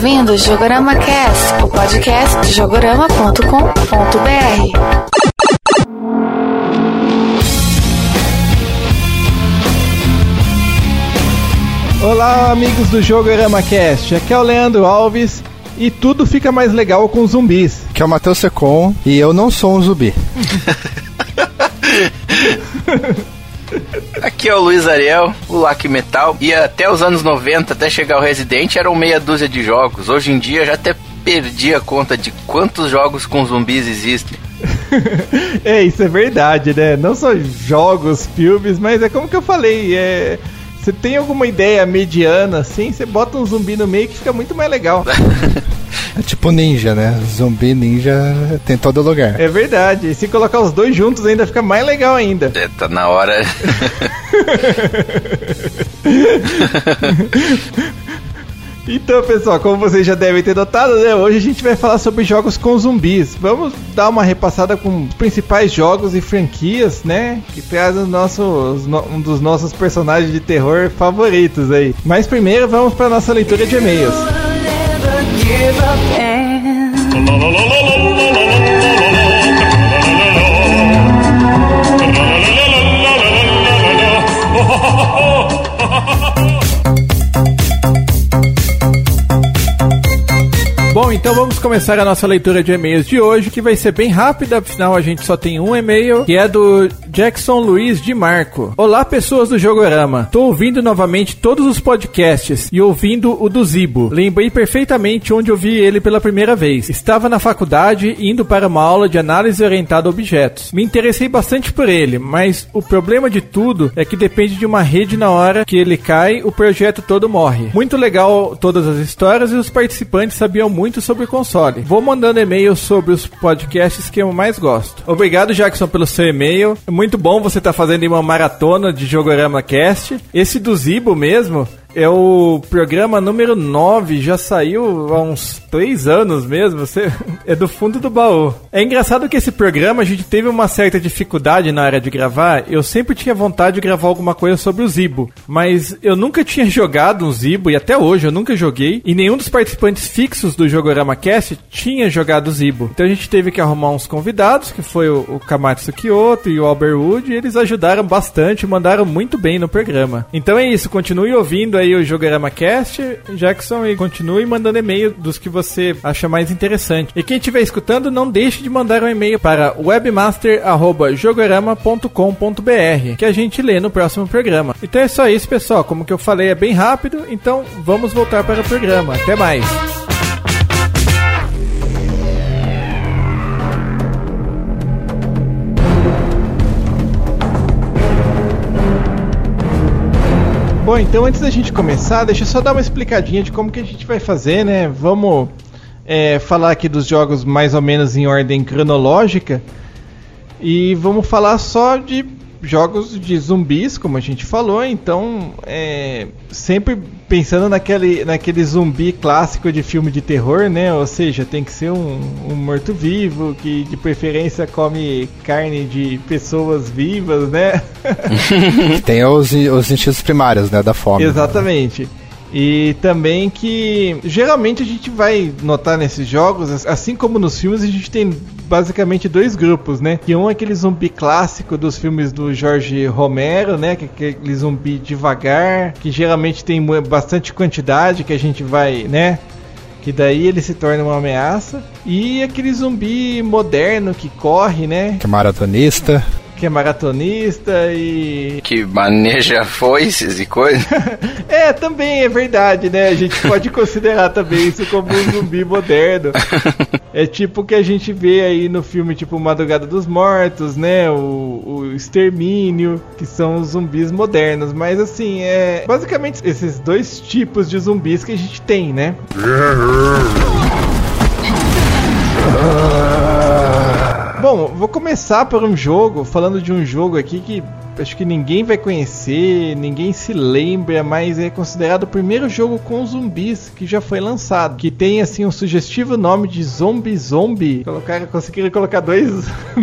ouvindo o Jogorama Cast, o podcast de jogorama.com.br. Olá, amigos do Jogorama Cast. Aqui é o Leandro Alves e tudo fica mais legal com zumbis. Que é o Matheus Secom e eu não sou um zumbi. Aqui é o Luiz Ariel, o Lac Metal. E até os anos 90, até chegar o Resident, eram meia dúzia de jogos. Hoje em dia já até perdi a conta de quantos jogos com zumbis existem. é, isso é verdade, né? Não só jogos, filmes, mas é como que eu falei, é. Você tem alguma ideia mediana assim, você bota um zumbi no meio que fica muito mais legal. É tipo ninja, né? Zumbi ninja tem todo lugar. É verdade. E se colocar os dois juntos ainda fica mais legal ainda. É, tá na hora. Então, pessoal, como vocês já devem ter notado, né, hoje a gente vai falar sobre jogos com zumbis. Vamos dar uma repassada com os principais jogos e franquias, né, que trazem nosso, um dos nossos personagens de terror favoritos aí. Mas primeiro vamos para nossa leitura de e-mails. give up and. La, la, la, Então vamos começar a nossa leitura de e-mails de hoje, que vai ser bem rápida, afinal a gente só tem um e-mail, que é do Jackson Luiz de Marco. Olá, pessoas do Jogorama. Tô ouvindo novamente todos os podcasts e ouvindo o do Zibo. Lembrei perfeitamente onde eu vi ele pela primeira vez. Estava na faculdade indo para uma aula de análise orientada a objetos. Me interessei bastante por ele, mas o problema de tudo é que depende de uma rede na hora que ele cai, o projeto todo morre. Muito legal todas as histórias e os participantes sabiam muito muito sobre console. Vou mandando e-mails sobre os podcasts que eu mais gosto. Obrigado, Jackson, pelo seu e-mail. É muito bom você estar tá fazendo uma maratona de Jogorama Cast. Esse do Zibo mesmo, é o programa número 9, já saiu há uns 3 anos mesmo, você é do fundo do baú. É engraçado que esse programa a gente teve uma certa dificuldade na hora de gravar. Eu sempre tinha vontade de gravar alguma coisa sobre o Zibo, mas eu nunca tinha jogado um Zibo e até hoje eu nunca joguei. E nenhum dos participantes fixos do Jogorama Cast tinha jogado Zibo. Então a gente teve que arrumar uns convidados, que foi o, o Kamatsu Kyoto e o Alberwood, e eles ajudaram bastante, mandaram muito bem no programa. Então é isso, continue ouvindo aí o Jogorama Cast, Jackson, e continue mandando e-mail dos que você acha mais interessante. E quem estiver escutando, não deixe de mandar um e-mail para webmaster@jogorama.com.br, que a gente lê no próximo programa. Então é só isso, pessoal. Como que eu falei, é bem rápido, então vamos voltar para o programa. Até mais. Bom, então antes da gente começar, deixa eu só dar uma explicadinha de como que a gente vai fazer, né? Vamos é, falar aqui dos jogos mais ou menos em ordem cronológica e vamos falar só de jogos de zumbis, como a gente falou, então é, sempre pensando naquele, naquele zumbi clássico de filme de terror, né? Ou seja, tem que ser um, um morto-vivo que de preferência come carne de pessoas vivas, né? tem os, os instintos primários, né? Da fome. Exatamente. Né? E também que geralmente a gente vai notar nesses jogos, assim como nos filmes, a gente tem basicamente dois grupos, né? Que um é aquele zumbi clássico dos filmes do Jorge Romero, né? Que é aquele zumbi devagar, que geralmente tem bastante quantidade, que a gente vai, né? que daí ele se torna uma ameaça. E aquele zumbi moderno que corre, né? Que é maratonista que é maratonista e. Que maneja foices e coisas. é, também é verdade, né? A gente pode considerar também isso como um zumbi moderno. É tipo o que a gente vê aí no filme, tipo Madrugada dos Mortos, né? O, o Extermínio, que são os zumbis modernos. Mas assim, é basicamente esses dois tipos de zumbis que a gente tem, né? Bom, vou começar por um jogo, falando de um jogo aqui que acho que ninguém vai conhecer, ninguém se lembra, mas é considerado o primeiro jogo com zumbis que já foi lançado. Que tem assim um sugestivo nome de Zombie Zombie. Colocaram, conseguiram colocar dois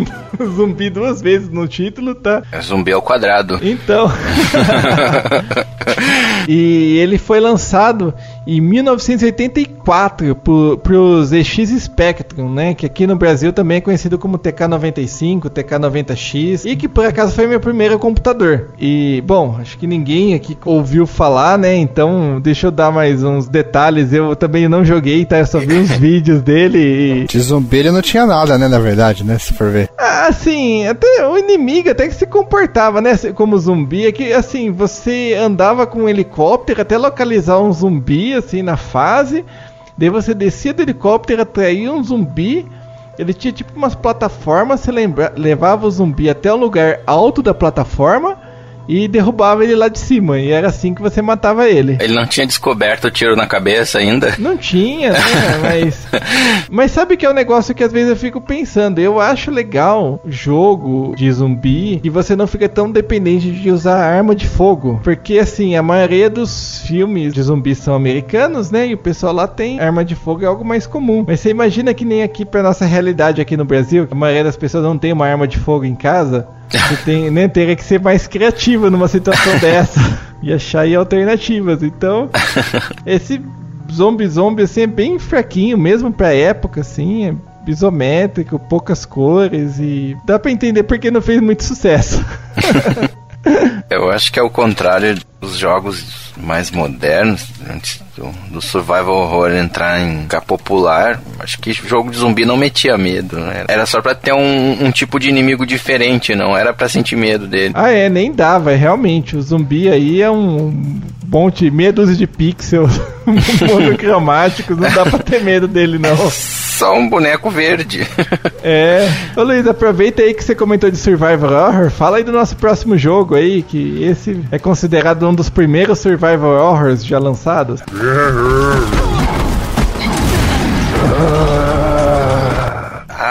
zumbi duas vezes no título, tá? É zumbi ao quadrado. Então. e ele foi lançado em 1984 para os ZX Spectrum, né? Que aqui no Brasil também é conhecido como TK95, TK90X e que por acaso foi meu primeiro computador. E bom, acho que ninguém aqui ouviu falar, né? Então deixa eu dar mais uns detalhes. Eu também não joguei, tá? Eu só vi uns vídeos dele. E... De zumbi ele não tinha nada, né? Na verdade, né? Se for ver. Ah, sim. Até o inimigo até que se comportava, né? Como zumbi. É que assim você andava com um helicóptero até localizar um zumbi assim na fase. Daí você descia do helicóptero, atraía um zumbi. Ele tinha tipo umas plataformas, você lembra, levava o zumbi até o lugar alto da plataforma e derrubava ele lá de cima. E era assim que você matava ele. Ele não tinha descoberto o tiro na cabeça ainda? Não tinha, né? mas. mas sabe que é um negócio que às vezes eu fico pensando. Eu acho legal jogo de zumbi e você não fica tão dependente de usar arma de fogo. Porque assim, a maioria dos filmes de zumbis são americanos, né? E o pessoal lá tem arma de fogo, é algo mais comum. Mas você imagina que nem aqui pra nossa realidade aqui no Brasil, a maioria das pessoas não tem uma arma de fogo em casa. Você tem, né, teria que ser mais criativa numa situação dessa e achar aí alternativas. Então, esse zombie zombie assim é bem fraquinho mesmo pra época assim, é isométrico, poucas cores e dá para entender porque não fez muito sucesso. Eu acho que é o contrário dos jogos mais modernos, antes do, do, survival horror entrar em ficar popular, acho que jogo de zumbi não metia medo, né? Era só pra ter um, um tipo de inimigo diferente, não era pra sentir medo dele. Ah, é, nem dava, é, realmente. O zumbi aí é um monte, meia dúzia de pixels monocromáticos, não dá pra ter medo dele, não. Só um boneco verde. é. Ô Luiz, aproveita aí que você comentou de Survival Horror, fala aí do nosso próximo jogo aí, que esse é considerado um dos primeiros Survival Horrors já lançados.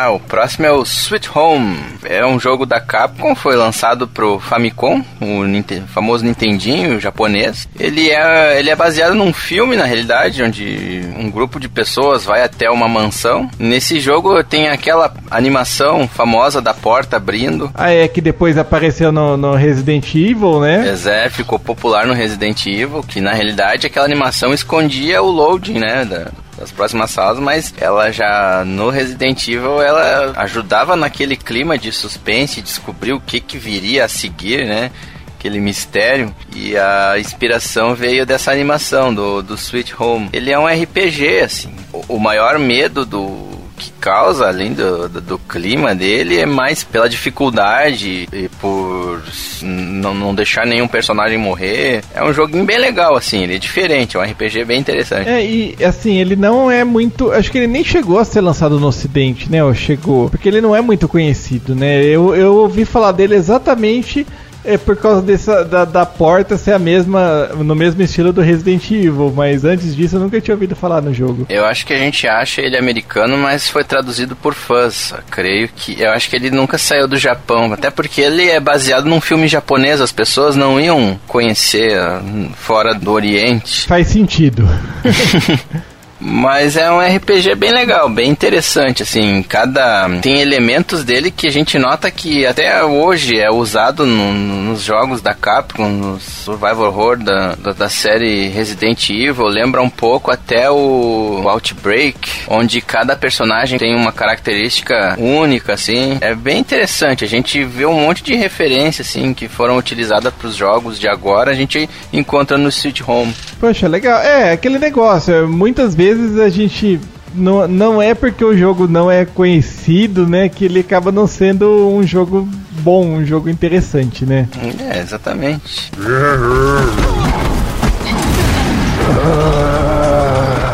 Ah, o próximo é o Sweet Home. É um jogo da Capcom, foi lançado pro Famicom, o famoso Nintendinho japonês. Ele é, ele é baseado num filme, na realidade, onde um grupo de pessoas vai até uma mansão. Nesse jogo tem aquela animação famosa da porta abrindo. Ah, é que depois apareceu no, no Resident Evil, né? É, ficou popular no Resident Evil, que na realidade aquela animação escondia o loading, né? Da, das próximas salas, mas ela já no Resident Evil ela ajudava naquele clima de suspense, descobrir o que que viria a seguir, né? Aquele mistério e a inspiração veio dessa animação do, do Sweet Home. Ele é um RPG, assim. O, o maior medo do, que causa, além do, do, do, clima dele, é mais pela dificuldade e por não, deixar nenhum personagem morrer. É um joguinho bem legal, assim, ele é diferente, é um RPG bem interessante. É, e assim, ele não é muito. Acho que ele nem chegou a ser lançado no ocidente, né? Ou chegou. Porque ele não é muito conhecido, né? Eu, eu ouvi falar dele exatamente é por causa dessa, da, da porta ser a mesma, no mesmo estilo do Resident Evil, mas antes disso eu nunca tinha ouvido falar no jogo. Eu acho que a gente acha ele americano, mas foi traduzido por fãs. Creio que. Eu acho que ele nunca saiu do Japão, até porque ele é baseado num filme japonês, as pessoas não iam conhecer hum, fora do Oriente. Faz sentido. Mas é um RPG bem legal, bem interessante, assim, cada tem elementos dele que a gente nota que até hoje é usado no, nos jogos da Capcom, no Survival Horror da, da, da, série Resident Evil, lembra um pouco até o Outbreak, onde cada personagem tem uma característica única, assim, é bem interessante, a gente vê um monte de referência, assim, que foram utilizadas para os jogos de agora, a gente encontra no Sweet Home. Poxa, legal, é, aquele negócio, muitas vezes vezes a gente não, não é porque o jogo não é conhecido, né, que ele acaba não sendo um jogo bom, um jogo interessante, né? É, exatamente.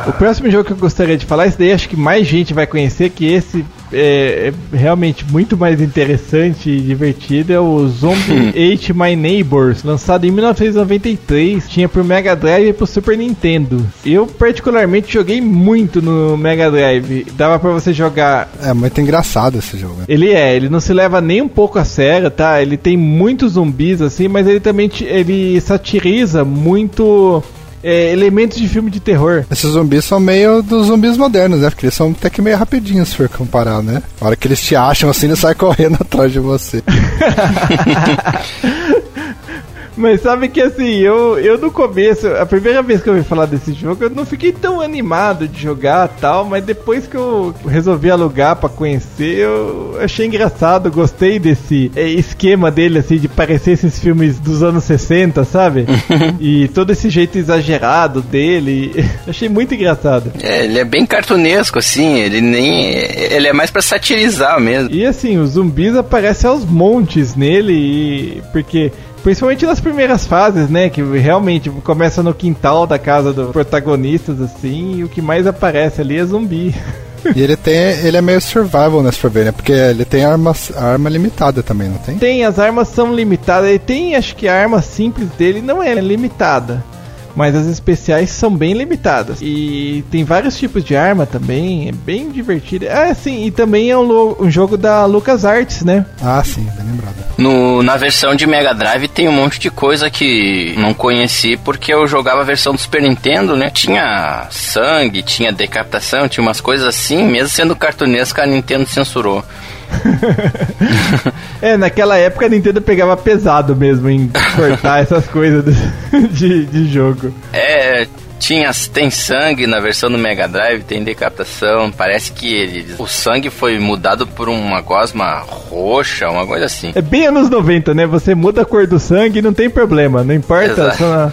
O próximo jogo que eu gostaria de falar, esse daí acho que mais gente vai conhecer, que esse é, é realmente muito mais interessante e divertido, é o Zombie Ate My Neighbors, lançado em 1993, tinha pro Mega Drive e pro Super Nintendo. Eu particularmente joguei muito no Mega Drive, dava para você jogar... É muito engraçado esse jogo. Né? Ele é, ele não se leva nem um pouco a sério, tá? Ele tem muitos zumbis assim, mas ele também ele satiriza muito é, elementos de filme de terror. Esses zumbis são meio dos zumbis modernos, né? Porque eles são até que meio rapidinhos, se for comparar, né? A hora que eles te acham assim, eles saem correndo atrás de você. Mas sabe que assim, eu, eu no começo, a primeira vez que eu ouvi falar desse jogo, eu não fiquei tão animado de jogar tal, mas depois que eu resolvi alugar para conhecer, eu achei engraçado, gostei desse é, esquema dele, assim, de parecer esses filmes dos anos 60, sabe? e todo esse jeito exagerado dele, achei muito engraçado. É, ele é bem cartunesco, assim, ele nem. Ele é mais para satirizar mesmo. E assim, os zumbis aparecem aos montes nele, e porque Principalmente nas primeiras fases, né? Que realmente começa no quintal da casa dos protagonistas, assim, e o que mais aparece ali é zumbi. E ele tem. Ele é meio survival nessa for ver, né? Porque ele tem arma, arma limitada também, não tem? Tem, as armas são limitadas. Ele tem, acho que a arma simples dele não é limitada mas as especiais são bem limitadas. E tem vários tipos de arma também, é bem divertido. Ah, sim, e também é um, um jogo da LucasArts, né? Ah, sim, bem lembrado. No, na versão de Mega Drive tem um monte de coisa que não conheci porque eu jogava a versão do Super Nintendo, né? Tinha sangue, tinha decapitação, tinha umas coisas assim, mesmo sendo cartunesca, a Nintendo censurou. é, naquela época a Nintendo pegava pesado mesmo em cortar essas coisas de, de jogo. É, tinha, tem sangue na versão do Mega Drive, tem decapitação. Parece que ele, o sangue foi mudado por uma gosma roxa, uma coisa assim. É bem anos 90, né? Você muda a cor do sangue não tem problema, não importa. Só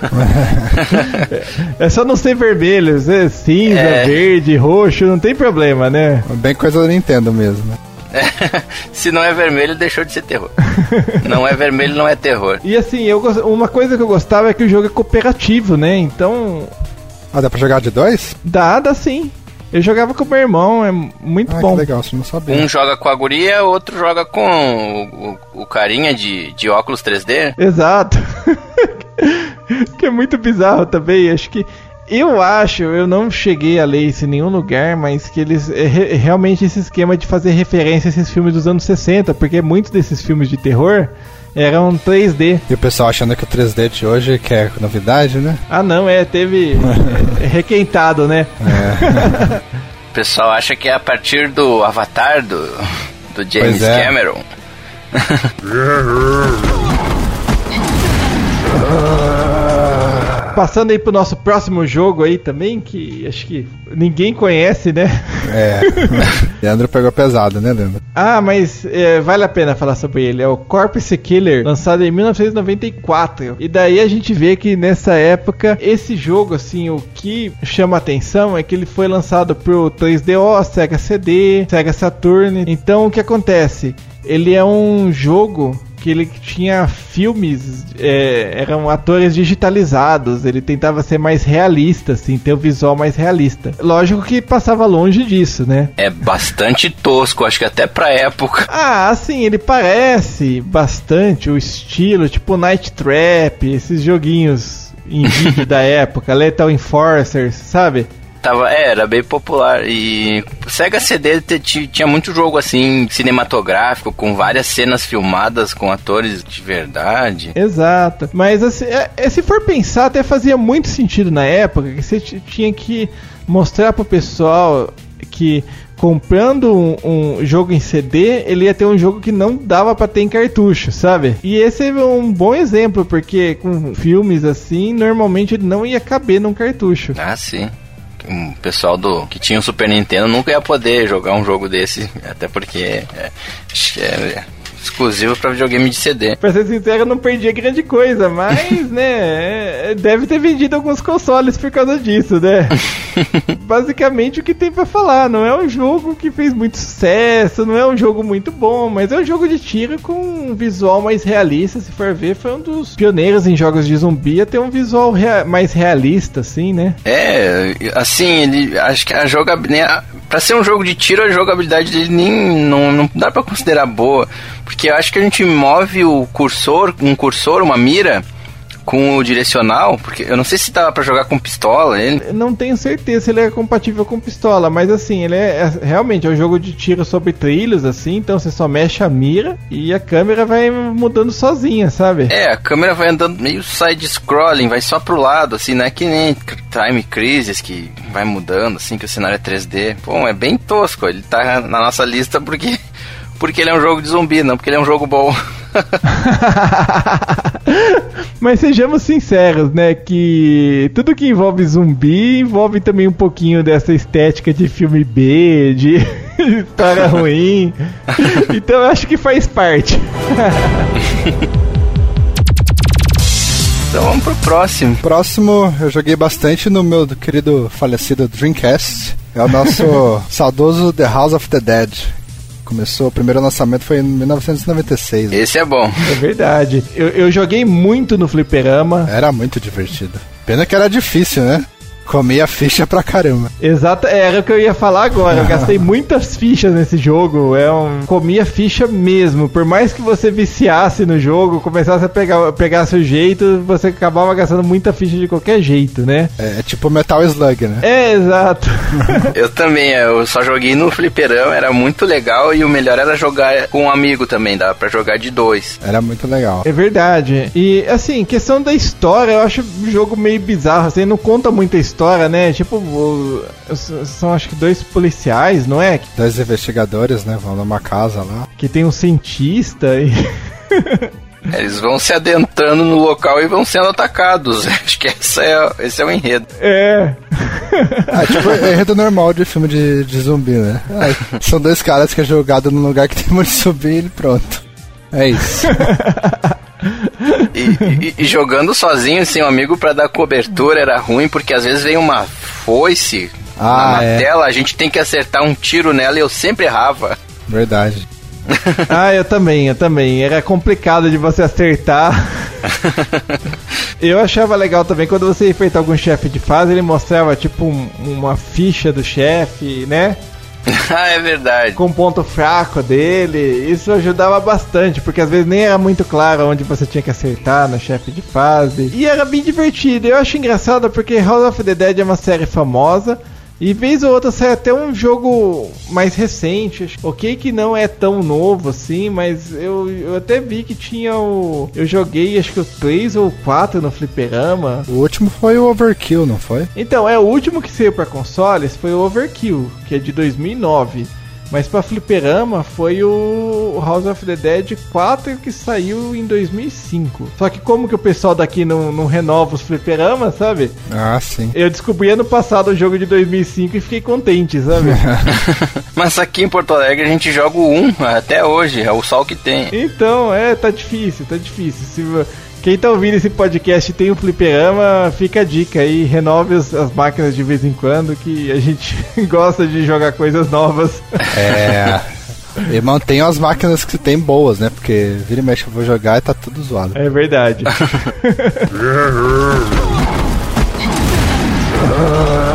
é só não ser vermelho, é cinza, é... verde, roxo, não tem problema, né? Bem coisa da Nintendo mesmo, né? Se não é vermelho, deixou de ser terror. não é vermelho, não é terror. E assim, eu, uma coisa que eu gostava é que o jogo é cooperativo, né? Então. Ah, dá pra jogar de dois? Dá, dá sim. Eu jogava com meu irmão, é muito ah, bom. Que legal, você não sabia. Um joga com a guria, outro joga com o, o, o carinha de, de óculos 3D. Exato. que é muito bizarro também. Acho que eu acho, eu não cheguei a ler isso em nenhum lugar, mas que eles. É, é, realmente esse esquema de fazer referência a esses filmes dos anos 60, porque muitos desses filmes de terror eram 3D. E o pessoal achando que o 3D de hoje que é novidade, né? Ah, não, é, teve. é, requentado, né? É. o pessoal acha que é a partir do Avatar do, do James é. Cameron. Passando aí pro nosso próximo jogo aí também, que acho que ninguém conhece, né? É. Leandro pegou pesado, né, Leandro? Ah, mas é, vale a pena falar sobre ele. É o Corpse Killer, lançado em 1994. E daí a gente vê que nessa época, esse jogo, assim, o que chama atenção é que ele foi lançado pro 3DO, Sega CD, Sega Saturn. Então o que acontece? Ele é um jogo que ele tinha filmes, é, eram atores digitalizados, ele tentava ser mais realista, assim, ter o um visual mais realista. Lógico que passava longe disso, né? É bastante tosco, acho que até pra época. Ah, assim, ele parece bastante o estilo, tipo Night Trap, esses joguinhos em vídeo da época, Lethal Enforcers, sabe? Tava, é, era bem popular. E Sega CD tinha muito jogo assim, cinematográfico, com várias cenas filmadas com atores de verdade. Exato. Mas assim, é, é, se for pensar, até fazia muito sentido na época que você tinha que mostrar pro pessoal que comprando um, um, jogo em CD, ele ia ter um jogo que não dava para ter em cartucho, sabe? E esse é um bom exemplo, porque com filmes assim, normalmente ele não ia caber num cartucho. Ah, sim um pessoal do que tinha o Super Nintendo nunca ia poder jogar um jogo desse, até porque é, é, exclusivo para videogame de CD. Pra ser sincero, eu não perdi grande coisa, mas, né, deve ter vendido alguns consoles por causa disso, né? Basicamente o que tem para falar, não é um jogo que fez muito sucesso, não é um jogo muito bom, mas é um jogo de tiro com um visual mais realista, se for ver, foi um dos pioneiros em jogos de zumbi a ter um visual rea mais realista, assim, né? É, assim, ele, acho que a jogabilidade, pra ser um jogo de tiro, a jogabilidade dele nem, não, não dá para considerar boa, porque eu acho que a gente move o cursor, um cursor, uma mira, com o direcional, porque eu não sei se dava para jogar com pistola ele. Não tenho certeza se ele é compatível com pistola, mas assim, ele é, é, realmente é um jogo de tiro sobre trilhos assim, então você só mexe a mira e a câmera vai mudando sozinha, sabe? É, a câmera vai andando meio side scrolling, vai só pro lado assim, não é que nem Time Crisis que vai mudando assim, que o cenário é 3D. Bom, é bem tosco, ele tá na nossa lista porque porque ele é um jogo de zumbi, não porque ele é um jogo bom. Mas sejamos sinceros, né? Que tudo que envolve zumbi envolve também um pouquinho dessa estética de filme B, de história ruim. Então eu acho que faz parte. Então vamos pro próximo. Próximo, eu joguei bastante no meu querido falecido Dreamcast. É o nosso saudoso The House of the Dead. Começou, o primeiro lançamento foi em 1996. Esse é bom. É verdade. Eu, eu joguei muito no fliperama. Era muito divertido. Pena que era difícil, né? Comia ficha pra caramba. Exato, é, era o que eu ia falar agora. Eu gastei muitas fichas nesse jogo. É um. Comia ficha mesmo. Por mais que você viciasse no jogo, começasse a pegar, pegar seu jeito, você acabava gastando muita ficha de qualquer jeito, né? É, é tipo Metal Slug, né? É, exato. eu também, eu só joguei no fliperama, era muito legal e o melhor era jogar com um amigo também, dava pra jogar de dois. Era muito legal. É verdade. E assim, questão da história, eu acho o jogo meio bizarro, assim, não conta muita história história, né? Tipo, são acho que dois policiais, não é? Dois investigadores, né? Vão numa casa lá. Que tem um cientista e. Eles vão se adentrando no local e vão sendo atacados. Acho que esse é, esse é o enredo. É. ah, tipo, é enredo normal de filme de, de zumbi, né? Ah, são dois caras que é jogado num lugar que tem muito zumbi e pronto. É isso. E, e, e, jogando sozinho sem um amigo para dar cobertura era ruim, porque às vezes vem uma foice ah, na, é. tela, a gente tem que acertar um tiro nela e eu sempre errava. Verdade. ah, eu também, eu também. Era complicado de você acertar. eu achava legal também quando você enfrentar algum chefe de fase, ele mostrava tipo um, uma ficha do chefe, né? ah, é verdade. Com o ponto fraco dele. Isso ajudava bastante, porque às vezes nem era muito claro onde você tinha que acertar no chefe de fase. E era bem divertido. Eu acho engraçado porque House of the Dead é uma série famosa. E vez ou outra sai até um jogo mais recente. Ok que não é tão novo assim, mas eu, eu até vi que tinha o. Eu joguei acho que o 3 ou 4 no Fliperama. O último foi o Overkill, não foi? Então, é o último que saiu para consoles foi o Overkill, que é de 2009. Mas pra fliperama foi o House of the Dead 4 que saiu em 2005. Só que como que o pessoal daqui não, não renova os fliperamas, sabe? Ah, sim. Eu descobri ano passado o jogo de 2005 e fiquei contente, sabe? Mas aqui em Porto Alegre a gente joga o 1 até hoje, é o sol que tem. Então, é, tá difícil, tá difícil. Se quem tá ouvindo esse podcast e tem um fliperama, fica a dica aí, renove as, as, máquinas de vez em quando, que a gente gosta de jogar coisas novas. É. E mantenham as máquinas que tem boas, né? Porque vira e mexe eu vou jogar e tá tudo zoado. É verdade.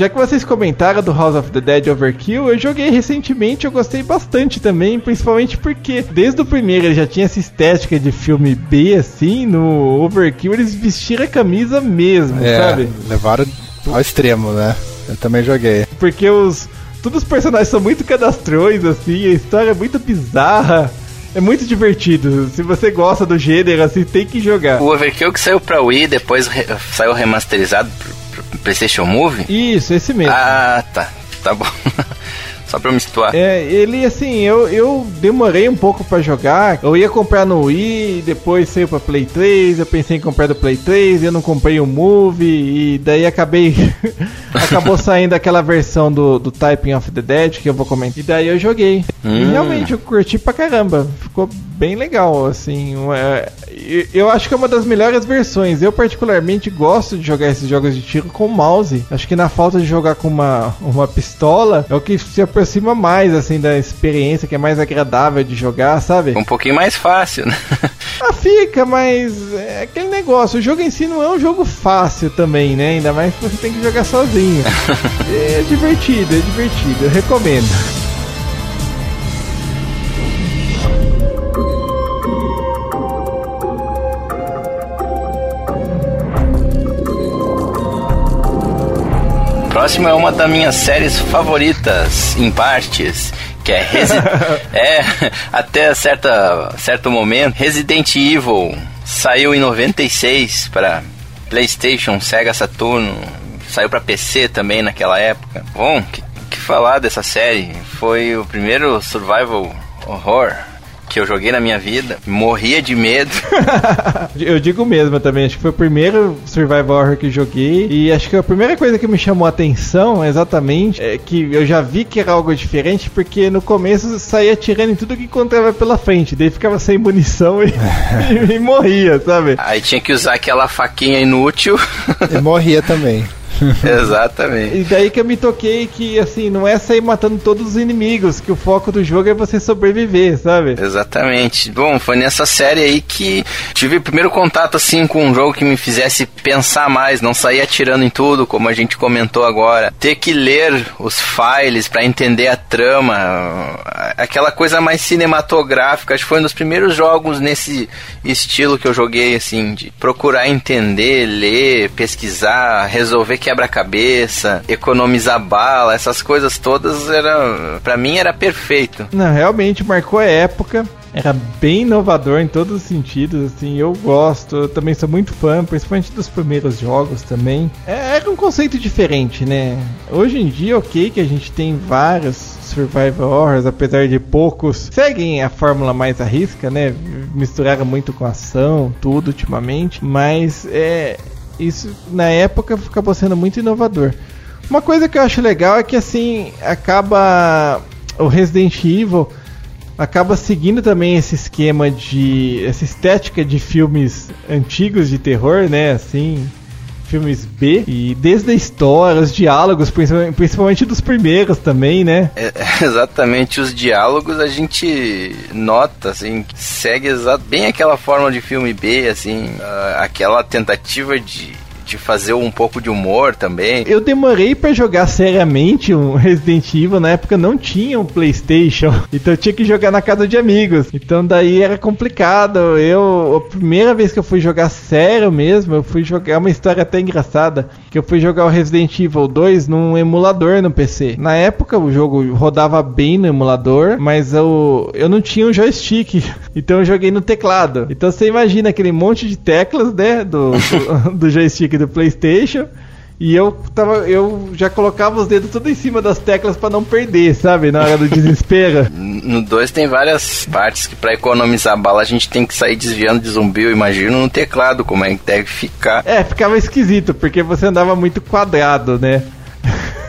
Já que vocês comentaram do House of the Dead Overkill, eu joguei recentemente, eu gostei bastante também, principalmente porque desde o primeiro ele já tinha essa estética de filme B, assim, no Overkill eles vestiram a camisa mesmo, é, sabe? Levaram ao extremo, né? Eu também joguei. Porque os. Todos os personagens são muito cadastrões, assim, a história é muito bizarra. É muito divertido. Se você gosta do gênero, assim, tem que jogar. O Overkill que saiu pra Wii, depois re saiu remasterizado PlayStation Move? Isso, esse mesmo. Ah, tá. Tá bom. Só pra me situar. É, ele assim, eu, eu demorei um pouco para jogar. Eu ia comprar no Wii, depois saiu pra Play 3. Eu pensei em comprar do Play 3, eu não comprei o Move. E daí acabei. acabou saindo aquela versão do, do Typing of the Dead que eu vou comentar. E daí eu joguei. Hum. E realmente eu curti pra caramba. Ficou bem legal, assim. É, eu acho que é uma das melhores versões. Eu, particularmente, gosto de jogar esses jogos de tiro com mouse. Acho que na falta de jogar com uma, uma pistola é o que se aproxima mais, assim, da experiência, que é mais agradável de jogar, sabe? Um pouquinho mais fácil, né? Ah, fica, mas é aquele negócio. O jogo em si não é um jogo fácil também, né? Ainda mais que você tem que jogar sozinho. é divertido, é divertido. Eu recomendo. Próximo é uma das minhas séries favoritas, em partes, que é, Resi é até certa, certo momento, Resident Evil. Saiu em 96 para PlayStation, Sega Saturn, saiu para PC também naquela época. Bom, que, que falar dessa série? Foi o primeiro survival horror que eu joguei na minha vida. Morria de medo. eu digo mesmo também, acho que foi o primeiro survival horror que joguei e acho que a primeira coisa que me chamou a atenção exatamente é que eu já vi que era algo diferente porque no começo saía atirando em tudo que encontrava pela frente, daí ficava sem munição e, e, e morria, sabe? Aí tinha que usar aquela faquinha inútil. E morria também. Exatamente. E daí que eu me toquei que, assim, não é sair matando todos os inimigos, que o foco do jogo é você sobreviver, sabe? Exatamente. Bom, foi nessa série aí que tive o primeiro contato, assim, com um jogo que me fizesse pensar mais, não sair atirando em tudo, como a gente comentou agora. Ter que ler os files para entender a trama, aquela coisa mais cinematográfica. Acho que foi um dos primeiros jogos nesse estilo que eu joguei, assim, de procurar entender, ler, pesquisar, resolver que quebra-cabeça, economizar bala, essas coisas todas era para mim era perfeito. Não, realmente marcou a época. Era bem inovador em todos os sentidos, assim, eu gosto, eu também sou muito fã, principalmente dos primeiros jogos também. É, era um conceito diferente, né? Hoje em dia, ok, que a gente tem vários survival horrors, apesar de poucos seguem a fórmula mais arrisca, né? Misturaram muito com ação, tudo ultimamente, mas é isso na época acabou sendo muito inovador. Uma coisa que eu acho legal é que assim acaba o Resident Evil acaba seguindo também esse esquema de essa estética de filmes antigos de terror, né? Assim, filmes B e desde a história, os diálogos, principalmente dos primeiros também, né? É, exatamente, os diálogos a gente nota, assim, segue bem aquela forma de filme B, assim, uh, aquela tentativa de de fazer um pouco de humor também. Eu demorei para jogar seriamente um Resident Evil, na época não tinha um PlayStation, então eu tinha que jogar na casa de amigos. Então daí era complicado. Eu, a primeira vez que eu fui jogar sério mesmo, eu fui jogar uma história até engraçada, que eu fui jogar o Resident Evil 2 num emulador no PC. Na época o jogo rodava bem no emulador, mas eu, eu não tinha um joystick, então eu joguei no teclado. Então você imagina aquele monte de teclas, né, do, do, do joystick do PlayStation. E eu tava, eu já colocava os dedos tudo em cima das teclas para não perder, sabe? Na hora do desespero. no 2 tem várias partes que para economizar bala a gente tem que sair desviando de zumbi, eu imagino no teclado como é que deve ficar. É, ficava esquisito, porque você andava muito quadrado, né?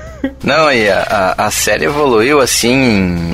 Não, e a, a, série evoluiu assim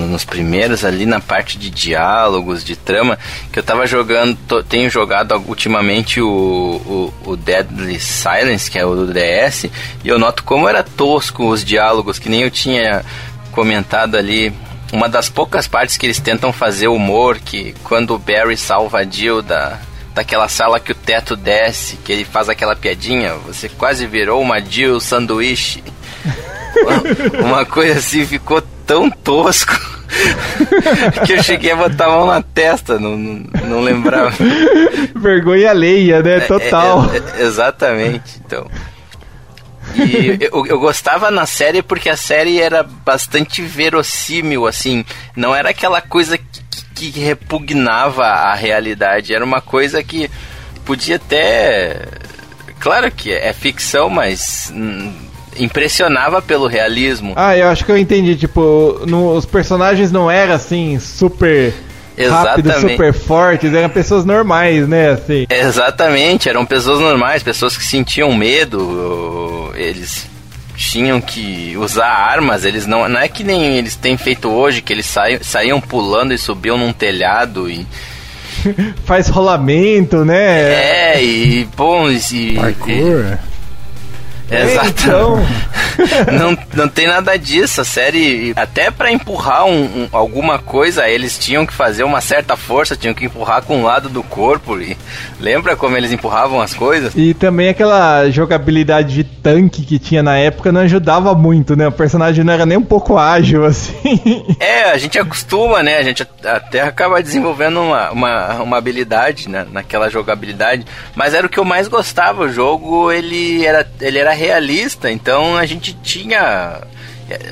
nos primeiros ali na parte de diálogos, de trama, que eu tava jogando, tô, tenho jogado ultimamente o, o, o, Deadly Silence, que é o do DS, e eu noto como era tosco os diálogos, que nem eu tinha comentado ali. Uma das poucas partes que eles tentam fazer humor, que quando o Barry salva a Jill da, daquela sala que o teto desce, que ele faz aquela piadinha, você quase virou uma Jill sanduíche. uma coisa assim ficou tão tosco que eu cheguei a botar a mão na testa, não, não, lembrava. Vergonha alheia, né? Total. É, é, é, exatamente, então. E eu, eu, gostava na série porque a série era bastante verossímil, assim. Não era aquela coisa que, que repugnava a realidade. Era uma coisa que podia até. Claro que é ficção, mas impressionava pelo realismo. Ah, eu acho que eu entendi. Tipo, no, os personagens não eram assim, super. Exatamente. rápidos, super fortes, eram pessoas normais, né? Assim. Exatamente, eram pessoas normais, pessoas que sentiam medo, eles tinham que usar armas, eles não, não é que nem eles têm feito hoje, que eles saíam, saíam pulando e subiam num telhado e faz rolamento, né? É, e bom, e, Parkour. E, Exato. Então... não, não tem nada disso. A série, até para empurrar um, um, alguma coisa, eles tinham que fazer uma certa força, tinham que empurrar com um lado do corpo. E lembra como eles empurravam as coisas? E também aquela jogabilidade de tanque que tinha na época não ajudava muito, né? O personagem não era nem um pouco ágil, assim. É, a gente acostuma, né? A gente até acaba desenvolvendo uma, uma, uma habilidade né? naquela jogabilidade. Mas era o que eu mais gostava. O jogo, ele era, ele era realista, então a gente tinha.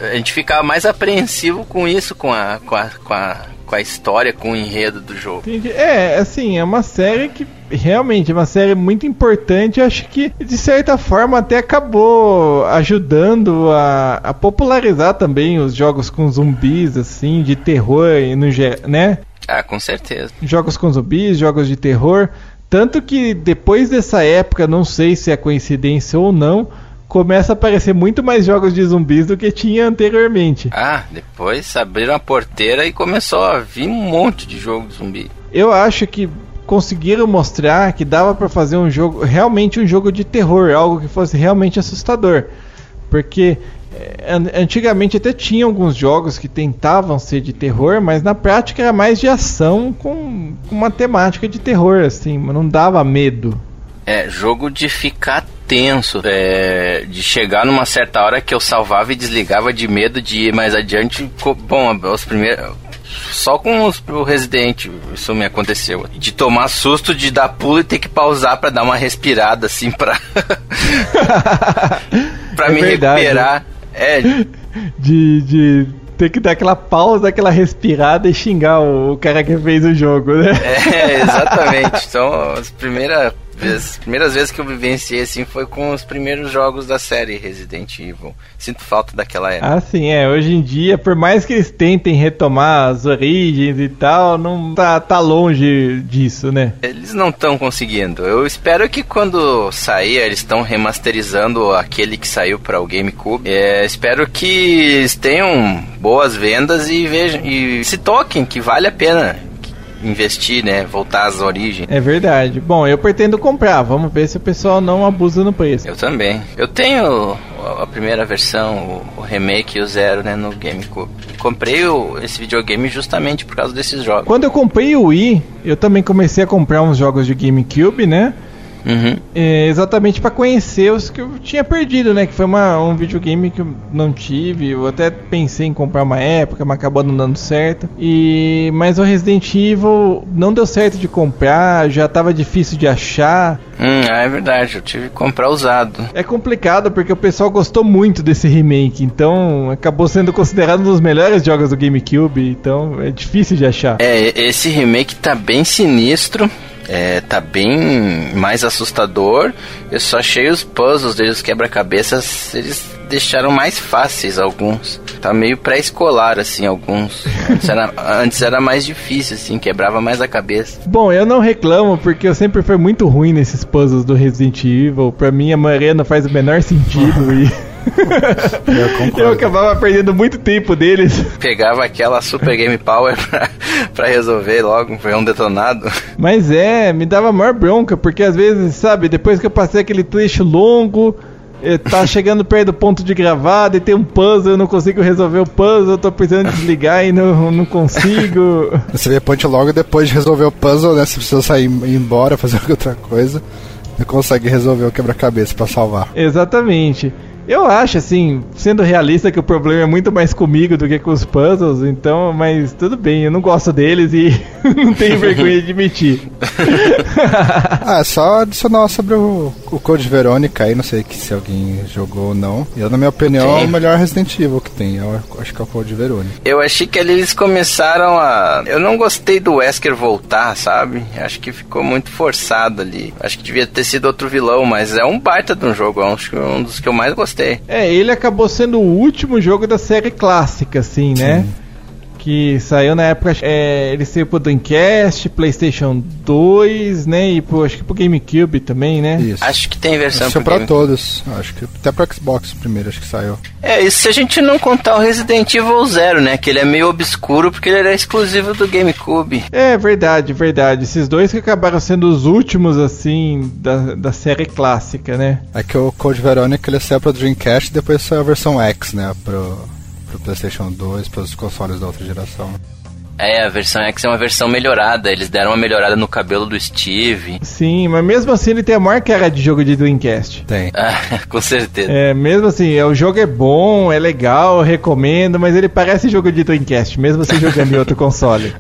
A gente ficava mais apreensivo com isso, com a, com a, com a, com a história, com o enredo do jogo. Entendi. É, assim, é uma série que realmente é uma série muito importante. Acho que de certa forma até acabou ajudando a, a popularizar também os jogos com zumbis, assim, de terror, no, né? Ah, com certeza. Jogos com zumbis, jogos de terror. Tanto que depois dessa época, não sei se é coincidência ou não, começa a aparecer muito mais jogos de zumbis do que tinha anteriormente. Ah, depois abriram a porteira e começou a vir um monte de jogo de zumbi. Eu acho que conseguiram mostrar que dava para fazer um jogo, realmente um jogo de terror, algo que fosse realmente assustador. Porque antigamente até tinha alguns jogos que tentavam ser de terror, mas na prática era mais de ação com, com uma temática de terror, assim, não dava medo. É, jogo de ficar tenso, é, de chegar numa certa hora que eu salvava e desligava de medo de ir mais adiante. Bom, os primeiros. Só com os, o Resident isso me aconteceu. De tomar susto, de dar pulo e ter que pausar para dar uma respirada, assim, pra. pra é me verdade. recuperar. É. De, de ter que dar aquela pausa, aquela respirada e xingar o, o cara que fez o jogo, né? É, exatamente. Então, as primeiras as primeiras vezes que eu vivenciei assim foi com os primeiros jogos da série Resident Evil. Sinto falta daquela época. Ah, sim, é. Hoje em dia, por mais que eles tentem retomar as origens e tal, não tá, tá longe disso, né? Eles não estão conseguindo. Eu espero que quando sair, eles estão remasterizando aquele que saiu para o GameCube. É, espero que eles tenham boas vendas e vejam e se toquem que vale a pena investir, né? Voltar às origens. É verdade. Bom, eu pretendo comprar. Vamos ver se o pessoal não abusa no preço. Eu também. Eu tenho a primeira versão, o, remake e o zero, né, no GameCube. Comprei o, esse videogame justamente por causa desses jogos. Quando eu comprei o Wii, eu também comecei a comprar uns jogos de GameCube, né? Uhum. É, exatamente para conhecer os que eu tinha perdido, né? Que foi uma, um videogame que eu não tive. Eu até pensei em comprar uma época, mas acabou não dando certo. E mas o Resident Evil não deu certo de comprar, já tava difícil de achar. Hum, é verdade, eu tive que comprar usado. É complicado porque o pessoal gostou muito desse remake, então acabou sendo considerado um dos melhores jogos do GameCube, então é difícil de achar. É, esse remake tá bem sinistro. É, tá bem mais assustador. Eu só achei os puzzles deles, quebra-cabeças, eles deixaram mais fáceis alguns. Tá meio pré-escolar, assim, alguns. Antes era, antes era, mais difícil, assim, quebrava mais a cabeça. Bom, eu não reclamo, porque eu sempre fui muito ruim nesses puzzles do Resident Evil. Pra mim, a maioria não faz o menor sentido e... eu, eu, acabava perdendo muito tempo deles. Pegava aquela Super Game Power pra, pra resolver logo, foi um detonado. Mas é, me dava maior bronca, porque às vezes, sabe, depois que eu passei aquele trecho longo, eh, tá chegando perto do ponto de gravada e tem um puzzle, eu não consigo resolver o puzzle, eu tô precisando desligar e não, não consigo. Você vê ponte logo depois de resolver o puzzle, né? Se precisa sair ir embora, fazer outra coisa, não consegue resolver o quebra-cabeça para salvar. Exatamente. Eu acho, assim, sendo realista, que o problema é muito mais comigo do que com os puzzles, então, mas tudo bem, eu não gosto deles e não tenho vergonha de admitir. ah, só adicionar sobre o, o Code Verônica aí, não sei que se alguém jogou ou não. Eu, na minha opinião, Sim. é o melhor Resident Evil que tem. Eu acho que é o Code Verônica. Eu achei que eles começaram a. Eu não gostei do Wesker voltar, sabe? Acho que ficou muito forçado ali. Acho que devia ter sido outro vilão, mas é um baita de um jogo. É um, um dos que eu mais gostei gostei. É, ele acabou sendo o último jogo da série clássica, assim, né? Sim. Que saiu na época, é, ele saiu pro Dreamcast, Playstation 2, né? E pro, acho que pro GameCube também, né? Isso. Acho que tem versão acho pro pra todos. Acho que até pro Xbox primeiro, acho que saiu. É, isso se a gente não contar o Resident Evil Zero, né? Que ele é meio obscuro porque ele era exclusivo do GameCube. É, verdade, verdade. Esses dois que acabaram sendo os últimos, assim, da, da série clássica, né? É que o Code Veronica ele saiu pro Dreamcast e depois saiu a versão X, né? Pro pro PlayStation 2, para os consoles da outra geração. É, a versão X é uma versão melhorada. Eles deram uma melhorada no cabelo do Steve. Sim, mas mesmo assim ele tem a maior cara de jogo de Dreamcast. Tem. Ah, com certeza. É, mesmo assim, é, o jogo é bom, é legal, recomendo, mas ele parece jogo de Dreamcast, mesmo você jogando em outro console.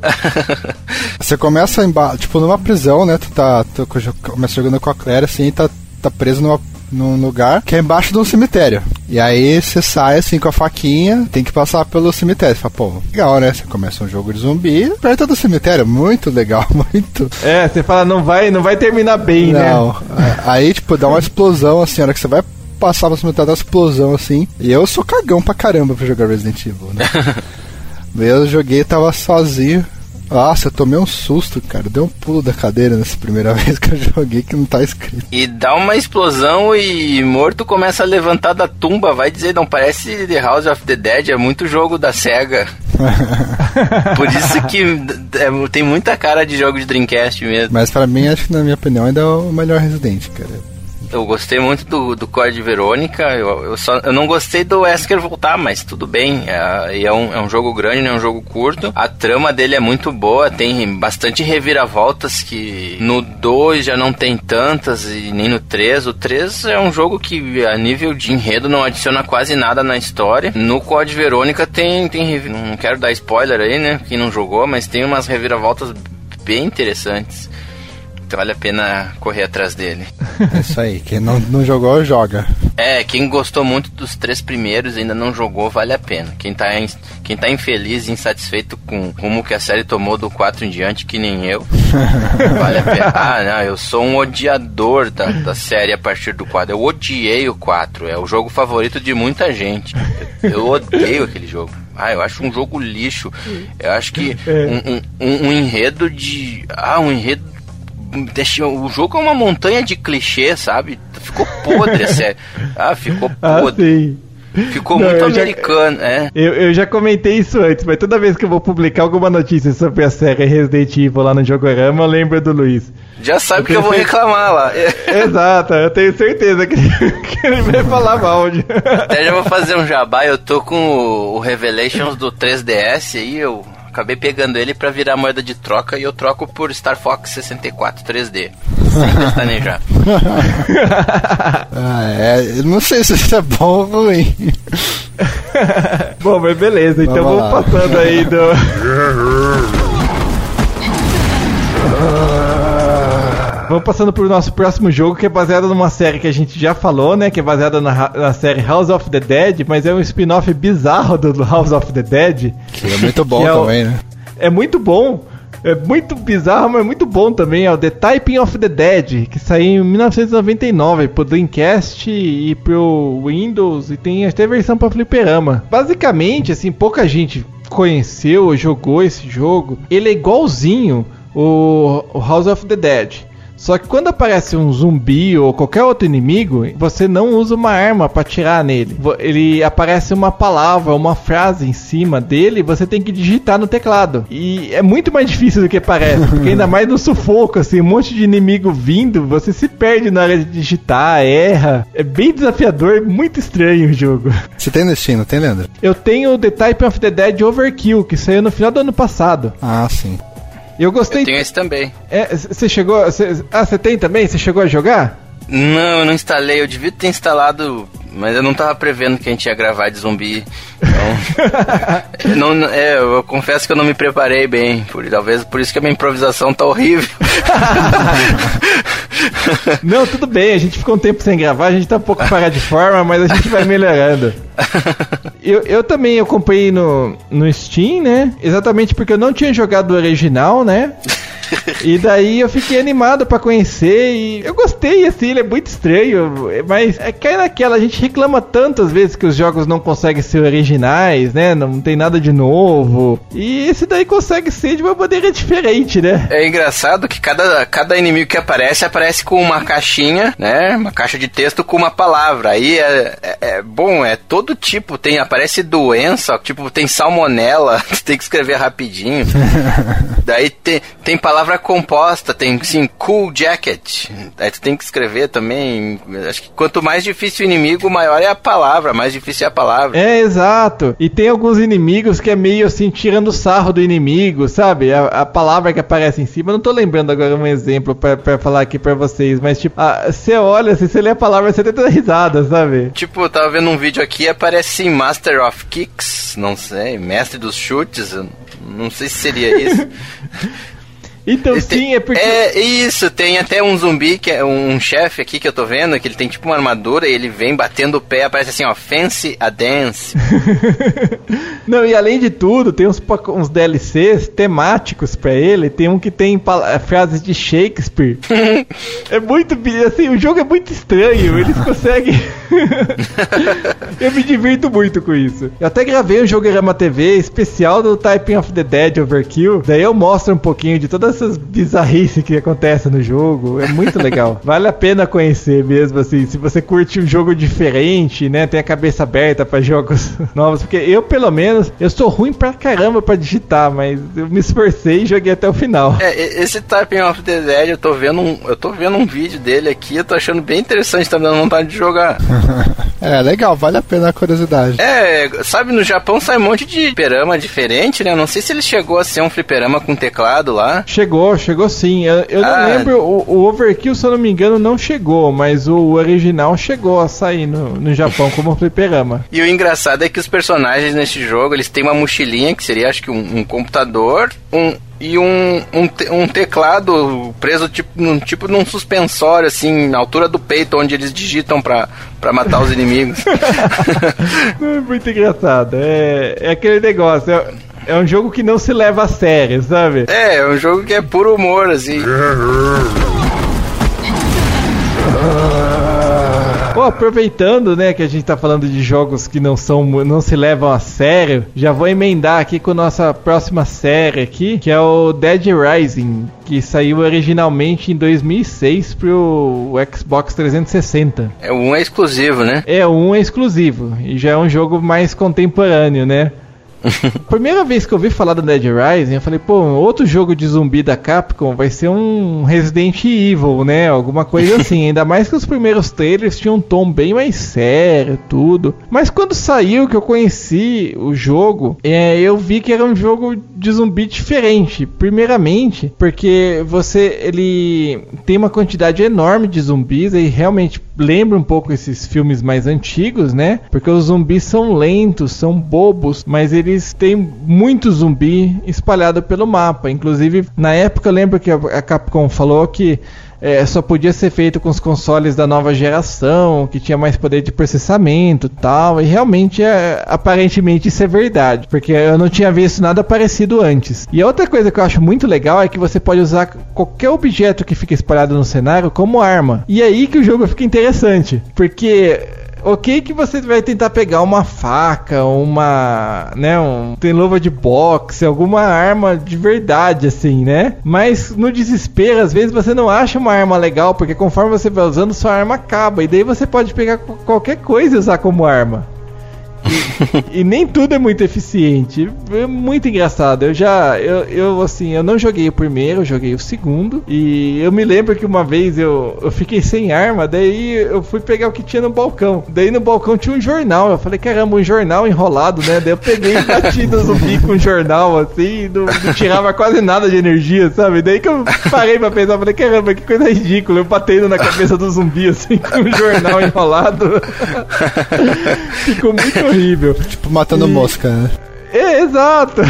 Você começa tipo, numa prisão, né? Tu tá. Tu começa jogando com a Claire assim e tá, tá preso numa num lugar que é embaixo de um cemitério. E aí você sai assim com a faquinha, tem que passar pelo cemitério. Você fala, pô, legal, né? Você começa um jogo de zumbi perto do cemitério. Muito legal, muito. É, você fala, não vai, não vai terminar bem, não. né? Não. Aí, tipo, dá uma explosão assim, a hora que você vai passar no cemitério, dá uma explosão assim. E eu sou cagão pra caramba pra jogar Resident Evil, né? eu joguei, tava sozinho. Nossa, eu tomei um susto, cara. Deu um pulo da cadeira nessa primeira vez que eu joguei que não tá escrito. E dá uma explosão e morto começa a levantar da tumba. Vai dizer, não parece The House of the Dead, é muito jogo da SEGA. Por isso que é, tem muita cara de jogo de Dreamcast mesmo. Mas pra mim, acho que na minha opinião ainda é o melhor Resident, cara. Eu gostei muito do, do Code Verônica. Eu, eu, só, eu não gostei do Wesker voltar, mas tudo bem. É, é, um, é um jogo grande, não é um jogo curto. A trama dele é muito boa, tem bastante reviravoltas que no 2 já não tem tantas e nem no 3. O 3 é um jogo que a nível de enredo não adiciona quase nada na história. No Code Verônica tem, tem. Não quero dar spoiler aí, né? Quem não jogou, mas tem umas reviravoltas bem interessantes. Vale a pena correr atrás dele. É isso aí. Quem não, não jogou, joga. É, quem gostou muito dos três primeiros e ainda não jogou, vale a pena. Quem tá, in, quem tá infeliz e insatisfeito com o rumo que a série tomou do 4 em diante, que nem eu, vale a pena. Ah, não, eu sou um odiador da, da série a partir do 4. Eu odiei o 4. É o jogo favorito de muita gente. Eu, eu odeio aquele jogo. Ah, eu acho um jogo lixo. Eu acho que um, um, um, um enredo de. Ah, um enredo o jogo é uma montanha de clichê, sabe? Ficou podre a série. Ah, ficou ah, podre. Ah, Ficou Não, muito americano, já, é. Eu, eu já comentei isso antes, mas toda vez que eu vou publicar alguma notícia sobre a série Resident Evil lá no Jogorama, eu lembro do Luiz. Já sabe eu que eu vou reclamar lá. Exato, eu tenho certeza que, que ele vai falar mal. Até já vou fazer um jabá, eu tô com o, o Revelations do 3DS aí, eu acabei pegando ele para virar moeda de troca e eu troco por Star Fox 64 3D. Sem pestanejar. ah, é, não sei se isso é bom ou ruim. bom, mas beleza, então vamos, vamos passando aí do. Vamos passando pro nosso próximo jogo, que é baseado numa série que a gente já falou, né? Que é baseada na, na série House of the Dead, mas é um spin-off bizarro do House of the Dead. Que é muito bom é também, o, né? É muito bom. É muito bizarro, mas muito bom também. É o The Typing of the Dead, que saiu em 1999 pro Dreamcast e pro Windows e tem até versão para fliperama. Basicamente, assim, pouca gente conheceu ou jogou esse jogo. Ele é igualzinho o House of the Dead. Só que quando aparece um zumbi ou qualquer outro inimigo, você não usa uma arma para tirar nele. Ele aparece uma palavra, uma frase em cima dele, e você tem que digitar no teclado. E é muito mais difícil do que parece, porque ainda mais no sufoco, assim, um monte de inimigo vindo, você se perde na hora de digitar, erra. É bem desafiador, muito estranho o jogo. Você tem no Steam, não tem, Leandro? Eu tenho The Type of the Dead Overkill, que saiu no final do ano passado. Ah, sim. Eu gostei. Eu tenho esse também. É, você chegou. Cê, ah, você tem também? Você chegou a jogar? Não, eu não instalei. Eu devia ter instalado, mas eu não tava prevendo que a gente ia gravar de zumbi. Então, não, é, eu confesso que eu não me preparei bem. Por, talvez por isso que a minha improvisação tá horrível. não, tudo bem. A gente ficou um tempo sem gravar. A gente tá um pouco fora de forma, mas a gente vai melhorando. Eu, eu também acompanhei no, no Steam, né? Exatamente porque eu não tinha jogado o original, né? E daí eu fiquei animado para conhecer e eu gostei, assim, ele é muito estranho, mas é cai naquela, a gente reclama tantas vezes que os jogos não conseguem ser originais, né? Não tem nada de novo. E esse daí consegue ser de uma maneira diferente, né? É engraçado que cada, cada inimigo que aparece, aparece com uma caixinha, né? Uma caixa de texto com uma palavra. Aí é, é, é bom, é todo tipo, tem, aparece doença, tipo, tem salmonela, tem que escrever rapidinho. Daí tem, tem palavra palavra composta, tem sim, cool jacket. Aí tu tem que escrever também. Acho que quanto mais difícil o inimigo, maior é a palavra, mais difícil é a palavra. É, exato. E tem alguns inimigos que é meio assim, tirando sarro do inimigo, sabe? A, a palavra que aparece em cima, não tô lembrando agora um exemplo para falar aqui para vocês, mas tipo, você olha, assim, você lê a palavra, você tenta risada, sabe? Tipo, eu tava vendo um vídeo aqui, aparece Master of Kicks, não sei, mestre dos chutes, não sei se seria isso. Então sim, tem- é porque. É isso, tem até um zumbi, que é um chefe aqui que eu tô vendo, que ele tem tipo uma armadura e ele vem batendo o pé, aparece assim, ó, Fancy a Dance. Não, e além de tudo, tem uns, uns DLCs temáticos pra ele. Tem um que tem pala- frases de Shakespeare. é muito. Assim, o jogo é muito estranho. Eles conseguem. eu me divirto muito com isso. Eu até gravei um Jogorama TV especial do Typing of the Dead Overkill. Daí eu mostro um pouquinho de todas essas bizarrices que acontecem no jogo. É muito legal. Vale a pena conhecer mesmo, assim. Se você curte um jogo diferente, né? Tem a cabeça aberta pra jogos novos. Porque eu, pelo menos, eu sou ruim pra caramba pra digitar, mas eu me esforcei e joguei até o final. É, esse Typing of the Dead, eu tô vendo um, eu tô vendo um vídeo dele aqui, eu tô achando bem interessante, tá me dando vontade de jogar. É, legal, vale a pena a curiosidade. É, sabe, no Japão sai um monte de fliperama diferente, né? Não sei se ele chegou a ser um fliperama com teclado lá. Chegou, chegou sim. Eu, eu não Ah. lembro, o, o Overkill, se eu não me engano, não chegou, mas o original chegou a sair no, no Japão como fliperama. E o engraçado é que os personagens nesse jogo, eles têm uma mochilinha, que seria acho que um, um computador, um e um, um, te- um teclado preso tipo num, tipo num suspensório, assim, na altura do peito, onde eles digitam pra, pra matar os inimigos. É muito engraçado. É, é aquele negócio. É, é um jogo que não se leva a sério, sabe? é, é um jogo que é puro humor, assim. Pô, aproveitando, né, que a gente tá falando de jogos que não são, não se levam a sério, já vou emendar aqui com a nossa próxima série aqui, que é o Dead Rising, que saiu originalmente em 2006 pro Xbox 360. É um é exclusivo, né? É, um é exclusivo e já é um jogo mais contemporâneo, né? Primeira vez que eu ouvi falar do Dead Rising, eu falei, pô, outro jogo de zumbi da Capcom vai ser um Resident Evil, né? Alguma coisa assim. Ainda mais que os primeiros trailers tinham um tom bem mais sério, tudo. Mas quando saiu, que eu conheci o jogo, é, eu vi que era um jogo de zumbi diferente. Primeiramente, porque você ele tem uma quantidade enorme de zumbis e realmente lembra um pouco esses filmes mais antigos, né? Porque os zumbis são lentos, são bobos, mas eles têm muito zumbi espalhado pelo mapa. Inclusive, na época eu lembro que a Capcom falou que é, só podia ser feito com os consoles da nova geração, que tinha mais poder de processamento tal. E realmente, é, aparentemente, isso é verdade. Porque eu não tinha visto nada parecido antes. E a outra coisa que eu acho muito legal é que você pode usar qualquer objeto que fica espalhado no cenário como arma. E é aí que o jogo fica interessante. Porque Ok que você vai tentar pegar uma faca, uma, né, um tem luva de boxe, alguma arma de verdade assim, né? Mas no desespero, às vezes você não acha uma arma legal, porque conforme você vai usando, sua arma acaba e daí você pode pegar qu- qualquer coisa e usar como arma. E, e nem tudo é muito eficiente. É muito engraçado. Eu já, eu, eu assim, eu não joguei o primeiro, eu joguei o segundo. E eu me lembro que uma vez eu, eu fiquei sem arma, daí eu fui pegar o que tinha no balcão. Daí no balcão tinha um jornal. Eu falei, caramba, um jornal enrolado, né? Daí eu peguei e bati no zumbi com um jornal, assim, não, não tirava quase nada de energia, sabe? Daí que eu parei pra pensar, falei, caramba, que coisa ridícula. Eu batendo na cabeça do zumbi, assim, com um jornal enrolado. Ficou muito horrível. Tipo, matando E- mosca, né? É, exato.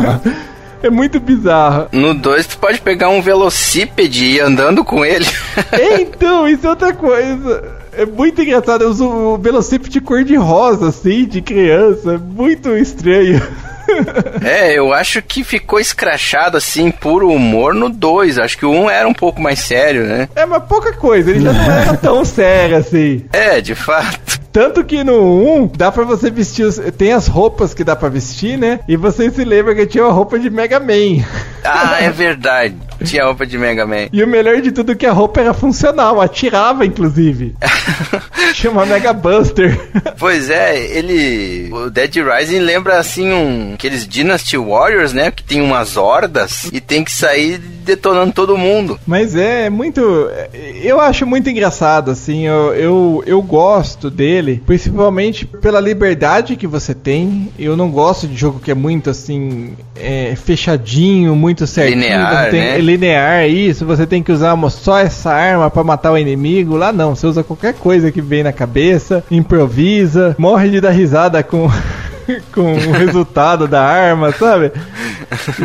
é muito bizarro. No 2 tu pode pegar um velocípede e ir andando com ele. É, então, isso é outra coisa. É muito engraçado. Eu uso o velocípede cor de rosa, assim, de criança. É muito estranho. É, eu acho que ficou escrachado assim, puro humor no 2. Acho que o 1 um era um pouco mais sério, né? É, mas pouca coisa. Ele já não era tão sério assim. É, de fato. Tanto que no 1 dá pra você vestir. os- Tem as roupas que dá pra vestir, né? E você se lembra que tinha uma roupa de Mega Man. Ah, é verdade. Tinha roupa de Mega Man. E o melhor de tudo é que a roupa era funcional, atirava inclusive. Tinha uma Mega Buster. Pois é, ele. O Dead Rising lembra assim um. Aqueles Dynasty Warriors, né? Que tem umas hordas e tem que sair detonando todo mundo. Mas é muito. Eu acho muito engraçado, assim. Eu, eu, eu gosto dele, principalmente pela liberdade que você tem. Eu não gosto de jogo que é muito assim. é, fechadinho, muito certinho. Linear, tem, né? Linear, isso. Você tem que usar uma- só essa arma pra matar o inimigo. Lá não, você usa qualquer coisa que vem na cabeça, improvisa, morre de dar risada com. com o resultado da arma, sabe?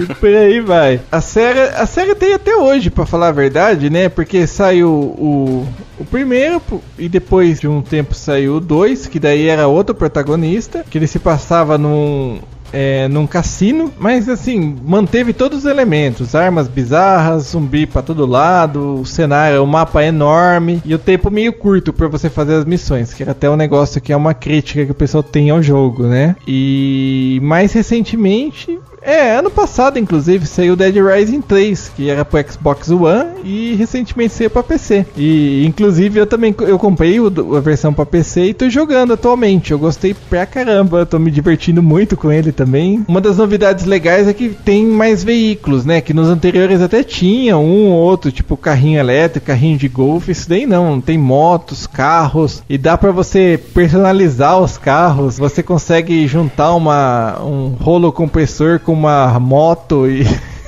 E por aí vai. A série, a série tem até hoje, para falar a verdade, né? Porque saiu o, o primeiro e depois de um tempo saiu o dois, que daí era outro protagonista, que ele se passava num é, num cassino, mas assim, manteve todos os elementos: armas bizarras, zumbi pra todo lado, o cenário, o mapa é enorme e o tempo meio curto para você fazer as missões, que era até um negócio que é uma crítica que o pessoal tem ao jogo, né? E mais recentemente é, ano passado, inclusive, saiu Dead Rising 3, que era pro Xbox One e recentemente saiu pra PC. E, inclusive, eu também eu comprei o, a versão pra PC e tô jogando atualmente. Eu gostei pra caramba, tô me divertindo muito com ele também. Uma das novidades legais é que tem mais veículos, né? Que nos anteriores até tinha um ou outro, tipo carrinho elétrico, carrinho de golfe. Isso daí não, tem motos, carros e dá pra você personalizar os carros. Você consegue juntar uma, um rolo compressor com uma moto e.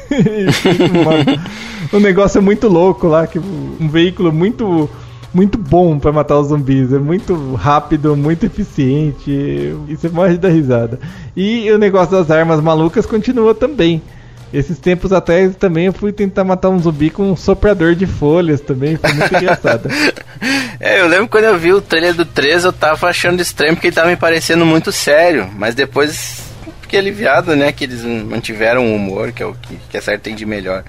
uma, um negócio muito louco lá, que um veículo muito muito bom para matar os zumbis. É muito rápido, muito eficiente. E você morre da risada. E o negócio das armas malucas continua também. Esses tempos atrás também eu fui tentar matar um zumbi com um soprador de folhas também. Foi muito engraçado. É, eu lembro quando eu vi o trailer do 3, eu tava achando estranho porque ele tava me parecendo muito sério. Mas depois fiquei aliviado, né? Que eles mantiveram o humor, que é o que, que a série tem de melhor.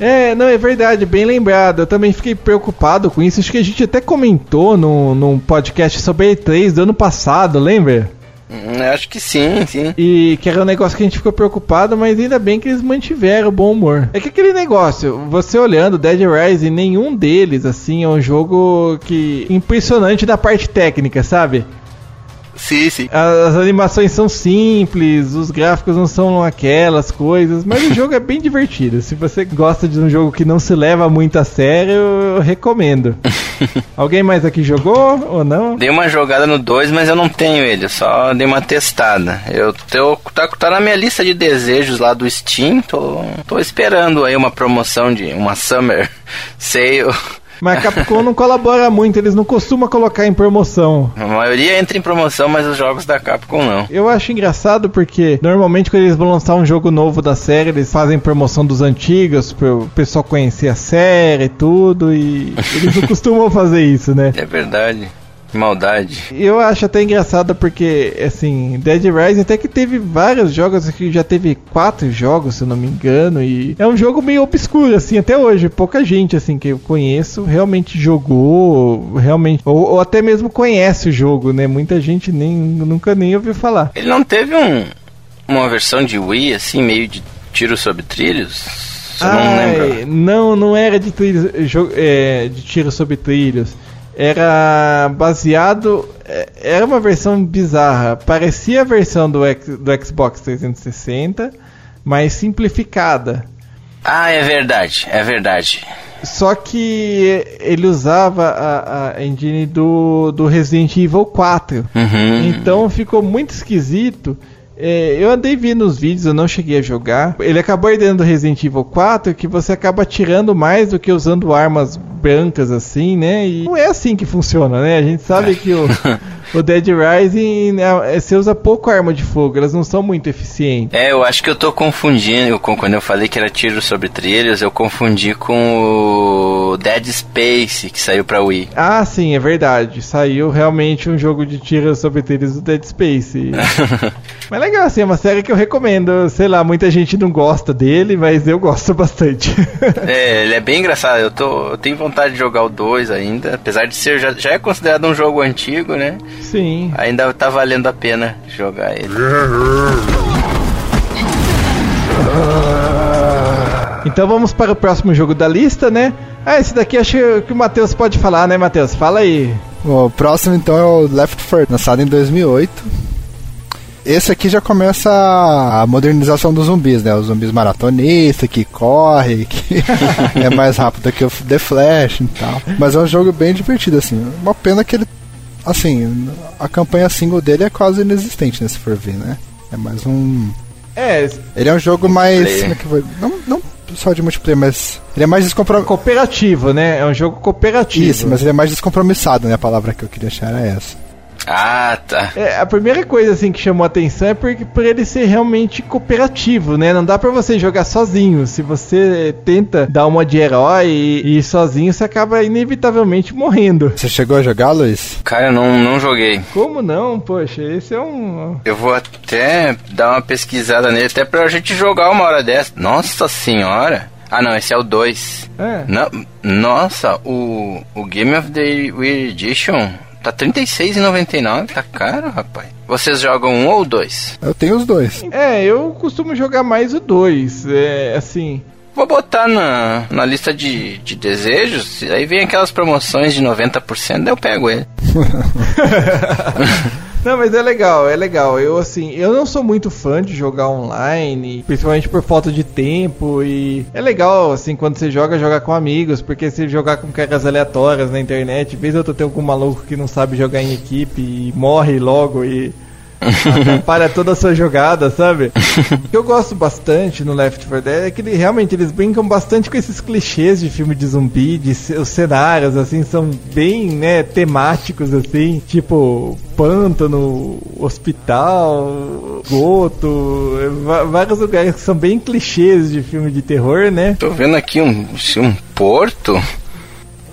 É, não, é verdade, bem lembrado. Eu também fiquei preocupado com isso. Acho que a gente até comentou no, num podcast sobre E3 do ano passado, lembra? Hum, acho que sim, sim. E que era um negócio que a gente ficou preocupado, mas ainda bem que eles mantiveram o bom humor. É que aquele negócio, você olhando Dead Rising, nenhum deles, assim, é um jogo que impressionante da parte técnica, sabe? Sim, sim. As animações são simples, os gráficos não são aquelas coisas, mas o jogo é bem divertido. Se você gosta de um jogo que não se leva muito a sério, eu recomendo. Alguém mais aqui jogou ou não? Dei uma jogada no 2, mas eu não tenho ele, só dei uma testada. Eu tô, tá, tá na minha lista de desejos lá do Steam, tô, tô esperando aí uma promoção de uma Summer Sale mas a Capcom não colabora muito, eles não costumam colocar em promoção. A maioria entra em promoção, mas os jogos da Capcom não. Eu acho engraçado porque normalmente quando eles vão lançar um jogo novo da série, eles fazem promoção dos antigos para o pessoal conhecer a série e tudo, e eles não costumam fazer isso, né? É verdade. Maldade. Eu acho até engraçado porque, assim, Dead Rising até que teve vários jogos, que já teve quatro jogos, se eu não me engano, e é um jogo meio obscuro, assim, até hoje. Pouca gente, assim, que eu conheço realmente jogou, realmente, ou, ou até mesmo conhece o jogo, né? Muita gente nem, nunca nem ouviu falar. Ele não teve um, uma versão de Wii, assim, meio de tiro sobre trilhos? Ai, não, não, não era de, trilhos, é, de tiro sobre trilhos era baseado. É, era uma versão bizarra. Parecia a versão do, do Xbox 360, mas simplificada. Ah, é verdade, é verdade. Só que ele usava a, a engine do, do Resident Evil 4. Uhum. Então ficou muito esquisito. É, eu andei vendo os vídeos, eu não cheguei a jogar. Ele acabou herdando Resident Evil 4, que você acaba tirando mais do que usando armas brancas assim, né? E não é assim que funciona, né? A gente sabe que o, o Dead Rising, né, é, você usa pouco arma de fogo, elas não são muito eficientes. É, eu acho que eu tô confundindo, com, quando eu falei que era tiro sobre trilhos, eu confundi com o Dead Space, que saiu pra Wii. Ah, sim, é verdade. Saiu realmente um jogo de tiro sobre trilhos do Dead Space. mas legal, assim, é uma série que eu recomendo. Sei lá, muita gente não gosta dele, mas eu gosto bastante. é, ele é bem engraçado. Eu, tô, eu tenho vontade de jogar o 2 ainda, apesar de ser já, já é considerado um jogo antigo, né? Sim. Ainda tá valendo a pena jogar ele. Então vamos para o próximo jogo da lista, né? Ah, esse daqui acho que o Matheus pode falar, né, Matheus? Fala aí. O próximo então é o Left 4, lançado em 2008 esse aqui já começa a modernização dos zumbis, né? Os zumbis maratonistas que corre, que é mais rápido que o The Flash e tal. Mas é um jogo bem divertido, assim. Uma pena que ele. Assim, a campanha single dele é quase inexistente, né? Se for ver, né? É mais um. É. Ele é um jogo mais. Como é que foi? Não, não só de multiplayer, mas. Ele é mais descompromissado. Cooperativo, né? É um jogo cooperativo. Isso, mas ele é mais descompromissado, né? A palavra que eu queria achar era essa. Ah, tá. É, a primeira coisa assim que chamou a atenção é porque por ele ser realmente cooperativo, né? Não dá pra você jogar sozinho. Se você tenta dar uma de herói e ir sozinho, você acaba inevitavelmente morrendo. Você chegou a jogar, Luiz? Cara, eu não, não joguei. Como não? Poxa, esse é um. Eu vou até dar uma pesquisada nele, até pra gente jogar uma hora dessa. Nossa senhora! Ah, não, esse é o 2. É. Nossa, o, o Game of the Edition tá R$ 36,99. Tá caro, rapaz. Vocês jogam um ou dois? Eu tenho os dois. É, eu costumo jogar mais o 2. É, assim. Vou botar na, na lista de, de desejos, aí vem aquelas promoções de 90%, daí eu pego ele. Não, mas é legal, é legal. Eu assim, eu não sou muito fã de jogar online, principalmente por falta de tempo e é legal assim quando você joga, jogar com amigos, porque se jogar com caras aleatórias na internet, vez eu tô tem algum maluco que não sabe jogar em equipe e morre logo e para toda a sua jogada, sabe? O que eu gosto bastante no Left 4 Dead é que ele, realmente eles brincam bastante com esses clichês de filme de zumbi, de os cenários assim são bem, né, temáticos assim, tipo pântano, hospital, goto, vários lugares que são bem clichês de filme de terror, né? Tô vendo aqui um, um porto.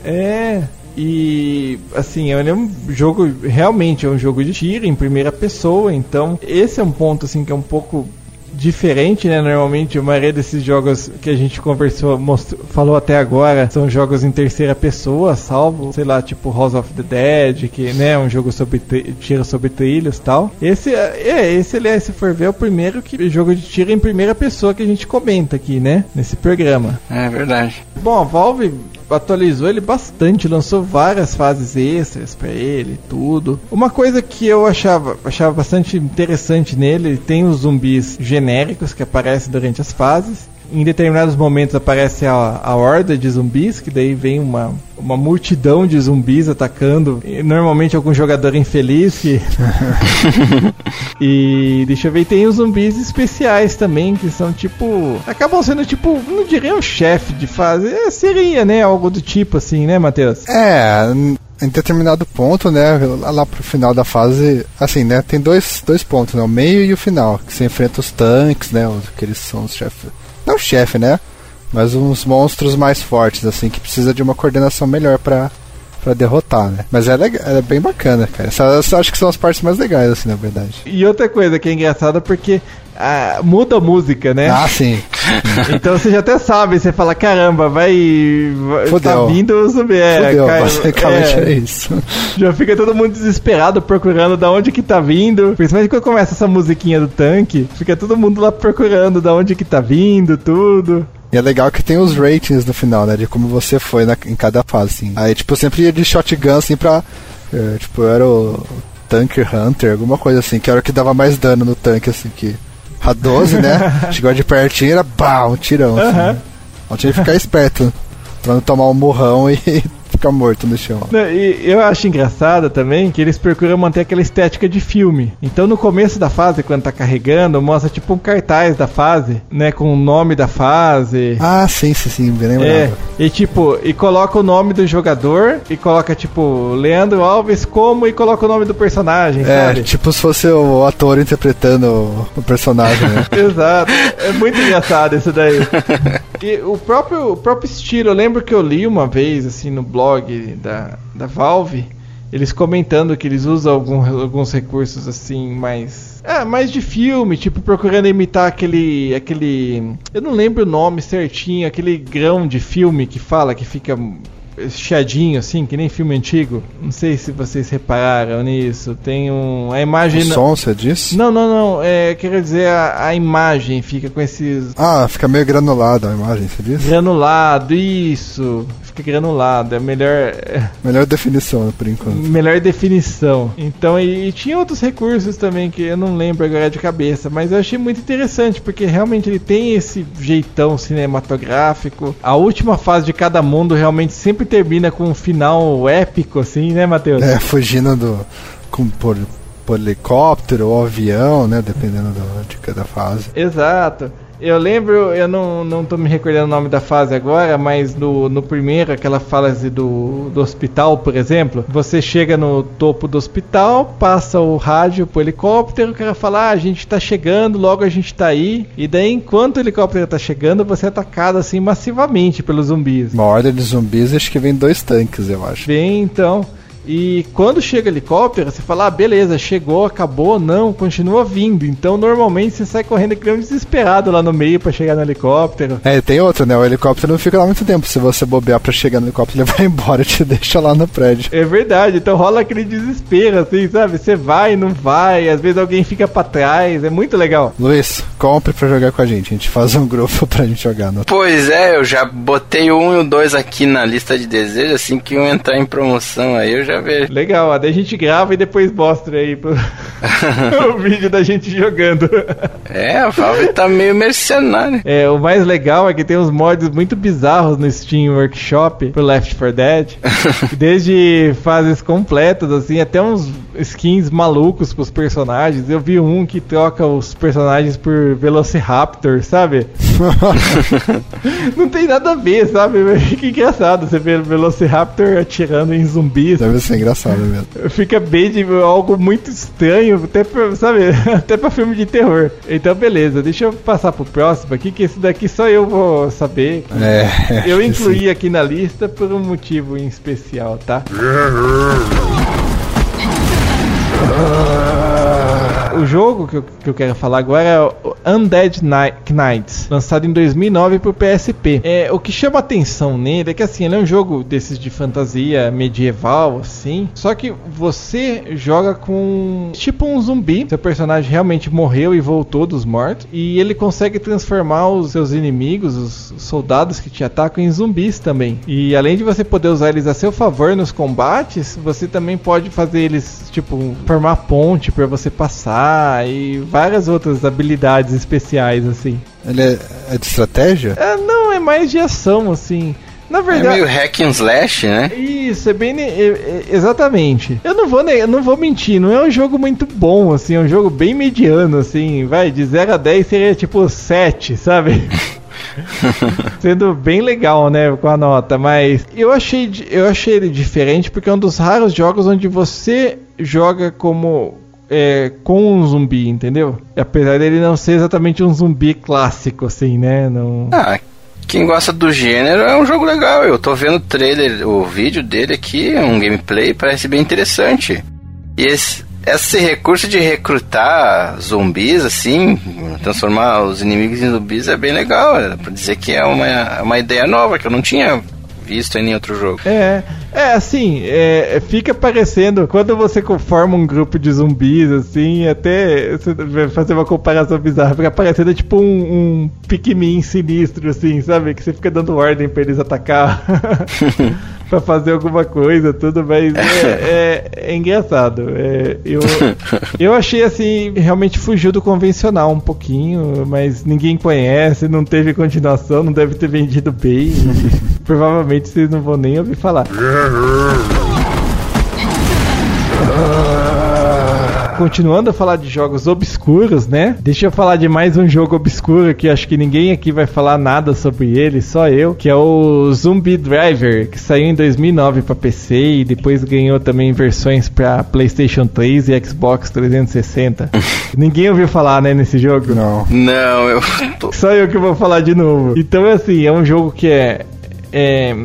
É, e assim, é um jogo realmente é um jogo de tiro em primeira pessoa, então esse é um ponto assim que é um pouco diferente, né? Normalmente a maioria desses jogos que a gente conversou, mostrou, falou até agora, são jogos em terceira pessoa, salvo, sei lá, tipo House of the Dead, que né, é um jogo sobre tiro sobre trilhos, tal. Esse é, esse aliás, se for ver, é o primeiro que jogo de tiro em primeira pessoa que a gente comenta aqui, né, nesse programa. É verdade. Bom, a Valve atualizou ele bastante, lançou várias fases extras para ele, tudo. Uma coisa que eu achava, achava bastante interessante nele, tem os zumbis genéricos que aparecem durante as fases em determinados momentos aparece a, a horda de zumbis, que daí vem uma, uma multidão de zumbis atacando. Normalmente algum jogador infeliz que. e deixa eu ver, tem os zumbis especiais também, que são tipo. Acabam sendo tipo, não diria um chefe de fase. É, seria, né? Algo do tipo assim, né, Matheus? É, em determinado ponto, né, lá pro final da fase, assim, né, tem dois, dois pontos, né, o meio e o final, que você enfrenta os tanques, né, os, que eles são os chefes não chefe, né? Mas uns monstros mais fortes, assim, que precisa de uma coordenação melhor para para derrotar, né? Mas é, legal, é bem bacana, cara. Essas, acho que são as partes mais legais, assim, na verdade. E outra coisa que é engraçada porque ah, muda a música, né? Ah, sim. então você já até sabe, você fala, caramba, vai. vai Fudeu. Tá vindo o. É, Fudeu, cai, basicamente é, é, isso. Já fica todo mundo desesperado procurando da onde que tá vindo. Principalmente quando começa essa musiquinha do tanque, fica todo mundo lá procurando da onde que tá vindo, tudo. E é legal que tem os ratings no final, né? De como você foi na, em cada fase, assim. Aí, tipo, eu sempre ia de shotgun, assim, pra... É, tipo, eu era o Tanker Hunter, alguma coisa assim, que era o que dava mais dano no tanque, assim, que... A 12, né? Chegou de pertinho, era pá, um tirão, assim. Uhum. Então tinha que ficar esperto, pra não tomar um morrão e fica morto no chão. E eu acho engraçado também que eles procuram manter aquela estética de filme. Então no começo da fase, quando tá carregando, mostra tipo um cartaz da fase, né? Com o nome da fase. Ah, sim, sim, sim, bem lembrado. É, e tipo, e coloca o nome do jogador e coloca tipo Leandro Alves como e coloca o nome do personagem, é, sabe? tipo se fosse o ator interpretando o personagem, né? Exato. É muito engraçado isso daí. E o próprio, o próprio estilo, eu lembro que eu li uma vez assim no blog blog da, da Valve, eles comentando que eles usam algum, alguns recursos assim mais é, mais de filme, tipo procurando imitar aquele aquele eu não lembro o nome certinho, aquele grão de filme que fala que fica chiadinho, assim, que nem filme antigo. Não sei se vocês repararam nisso. Tem um. A imagem. O som, você disse? Não, não, não. É, quer dizer, a, a imagem fica com esses. Ah, fica meio granulado a imagem, você disse? Granulado, isso fica granulado. É melhor. Melhor definição, por enquanto. Melhor definição. Então, e, e, tinha outros recursos também que eu não lembro agora de cabeça, mas eu achei muito interessante, porque realmente ele tem esse jeitão cinematográfico. A última fase de cada mundo realmente sempre termina com um final épico, assim, né, Matheus? É, fugindo do. Com, por, por helicóptero ou avião, né? Dependendo do, de cada fase. Exato. Eu lembro, eu não, não tô me recordando o nome da fase agora, mas no, no primeiro, aquela fase do, do hospital, por exemplo, você chega no topo do hospital, passa o rádio pro helicóptero, o cara fala, ah, a gente tá chegando, logo a gente tá aí. E daí, enquanto o helicóptero tá chegando, você é atacado assim massivamente pelos zumbis. Uma ordem de zumbis, acho que vem dois tanques, eu acho. Vem então. E quando chega o helicóptero, você fala, ah, beleza, chegou, acabou, não, continua vindo. Então normalmente você sai correndo que um desesperado lá no meio para chegar no helicóptero. É, tem outra, né? O helicóptero não fica lá muito tempo. Se você bobear para chegar no helicóptero, ele vai embora e te deixa lá no prédio. É verdade, então rola aquele desespero, assim, sabe? Você vai, não vai, às vezes alguém fica para trás, é muito legal. Luiz, compre pra jogar com a gente. A gente faz um grupo pra gente jogar. No... Pois é, eu já botei o um e o dois aqui na lista de desejos, assim que um entrar em promoção aí eu já ver. Legal, daí a gente grava e depois mostra aí pro... o vídeo da gente jogando. É, a Valve tá meio mercenária. É, o mais legal é que tem uns mods muito bizarros no Steam Workshop pro Left 4 Dead. Desde fases completas, assim, até uns skins malucos pros personagens. Eu vi um que troca os personagens por Velociraptor, sabe? Não tem nada a ver, sabe? Que engraçado você ver Velociraptor atirando em zumbis. Deve ser engraçado mesmo. Fica bem de algo muito estranho, até pra, sabe? Até pra filme de terror. Então, beleza, deixa eu passar pro próximo aqui, que esse daqui só eu vou saber. É, eu incluí aqui na lista por um motivo em especial, tá? o jogo que eu, que eu quero falar agora é Undead Knights, lançado em 2009 pro PSP. É, o que chama atenção nele é que assim, ele é um jogo desses de fantasia medieval, assim, só que você joga com tipo um zumbi. Seu personagem realmente morreu e voltou dos mortos, e ele consegue transformar os seus inimigos, os soldados que te atacam, em zumbis também. E além de você poder usar eles a seu favor nos combates, você também pode fazer eles, tipo, formar ponte para você passar e várias outras habilidades especiais, assim. Ele é, é de estratégia? É, não, é mais de ação, assim. Na verdade. É meio hack and slash, né? Isso, é bem. É, é, exatamente. Eu não vou eu não vou mentir, não é um jogo muito bom, assim, é um jogo bem mediano, assim, vai, de 0 a 10 seria tipo 7, sabe? Sendo bem legal, né, com a nota, mas eu achei, eu achei ele diferente porque é um dos raros jogos onde você joga como é, com um zumbi, entendeu? Apesar dele não ser exatamente um zumbi clássico, assim, né? Não... Ah, quem gosta do gênero é um jogo legal. Eu tô vendo o trailer, o vídeo dele aqui, um gameplay, parece bem interessante. E esse, esse recurso de recrutar zumbis, assim, transformar os inimigos em zumbis é bem legal. É pra dizer que é uma, uma ideia nova que eu não tinha visto em nenhum outro jogo. É, é assim, é, fica parecendo quando você forma um grupo de zumbis, assim, até fazer uma comparação bizarra, fica parecendo tipo um, um Pikmin sinistro, assim, sabe? Que você fica dando ordem pra eles atacar. pra fazer alguma coisa, tudo, mas é, é, é engraçado. É, eu, eu achei assim, realmente fugiu do convencional um pouquinho, mas ninguém conhece, não teve continuação, não deve ter vendido bem. provavelmente vocês não vão nem ouvir falar. continuando a falar de jogos obscuros, né? Deixa eu falar de mais um jogo obscuro que acho que ninguém aqui vai falar nada sobre ele, só eu, que é o Zombie Driver, que saiu em 2009 para PC e depois ganhou também versões para PlayStation 3 e Xbox 360. ninguém ouviu falar, né, nesse jogo? Não. Não, eu tô... Só eu que vou falar de novo. Então, assim, é um jogo que é é,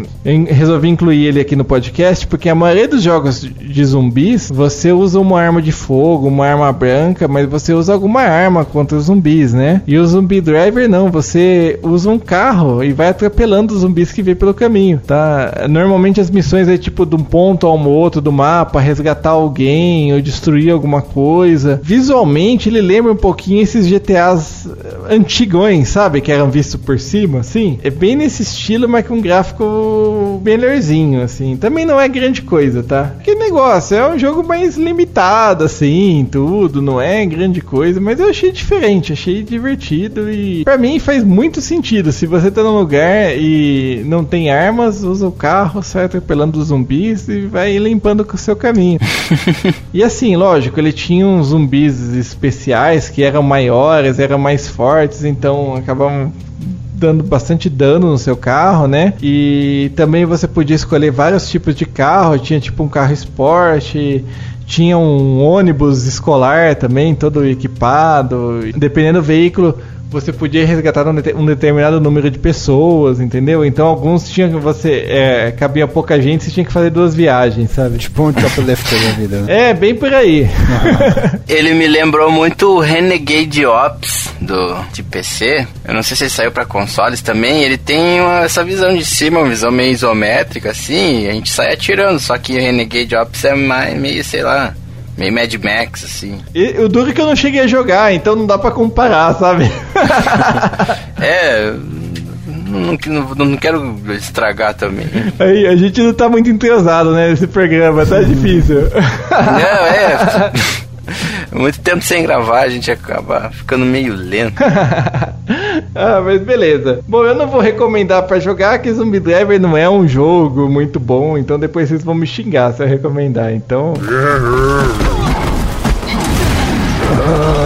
resolvi incluir ele aqui no podcast porque a maioria dos jogos de zumbis você usa uma arma de fogo, uma arma branca, mas você usa alguma arma contra os zumbis, né? E o Zumbi Driver não, você usa um carro e vai atropelando os zumbis que vê pelo caminho, tá? Normalmente as missões é tipo de um ponto ao outro do mapa, resgatar alguém ou destruir alguma coisa. Visualmente ele lembra um pouquinho esses GTAs antigões, sabe? Que eram vistos por cima, assim. É bem nesse estilo, mas com gráficos gráfico melhorzinho, assim. Também não é grande coisa, tá? Que negócio, é um jogo mais limitado, assim, tudo, não é grande coisa, mas eu achei diferente, achei divertido e para mim faz muito sentido. Se você tá num lugar e não tem armas, usa o carro, sai atropelando os zumbis e vai limpando com o seu caminho. e assim, lógico, ele tinha uns zumbis especiais que eram maiores, eram mais fortes, então acabavam dando bastante dano no seu carro, né? E também você podia escolher vários tipos de carro, tinha tipo um carro esporte, tinha um ônibus escolar também, todo equipado. Dependendo do veículo, você podia resgatar um, determinado número de pessoas, entendeu? Então alguns tinham que você é, cabia pouca gente, você tinha que fazer duas viagens, sabe? Tipo um shoplifter da vida. Né? É, bem por aí. ele me lembrou muito o Renegade Ops do de PC. Eu não sei se ele saiu para consoles também. Ele tem uma, essa visão de cima, uma visão meio isométrica assim, a gente sai atirando, só que o Renegade Ops é mais meio, sei lá, Meio Mad Max, assim. E, o duro é que eu não cheguei a jogar, então não dá pra comparar, sabe? é. Não, não, não, quero estragar também. Aí, a gente não tá muito entrosado, né, nesse programa, tá difícil. Não, é. Muito tempo sem gravar, a gente acaba ficando meio lento. ah, mas beleza. Bom, eu não vou recomendar para jogar que Zumbi Driver não é um jogo muito bom, então depois vocês vão me xingar se eu recomendar. Então.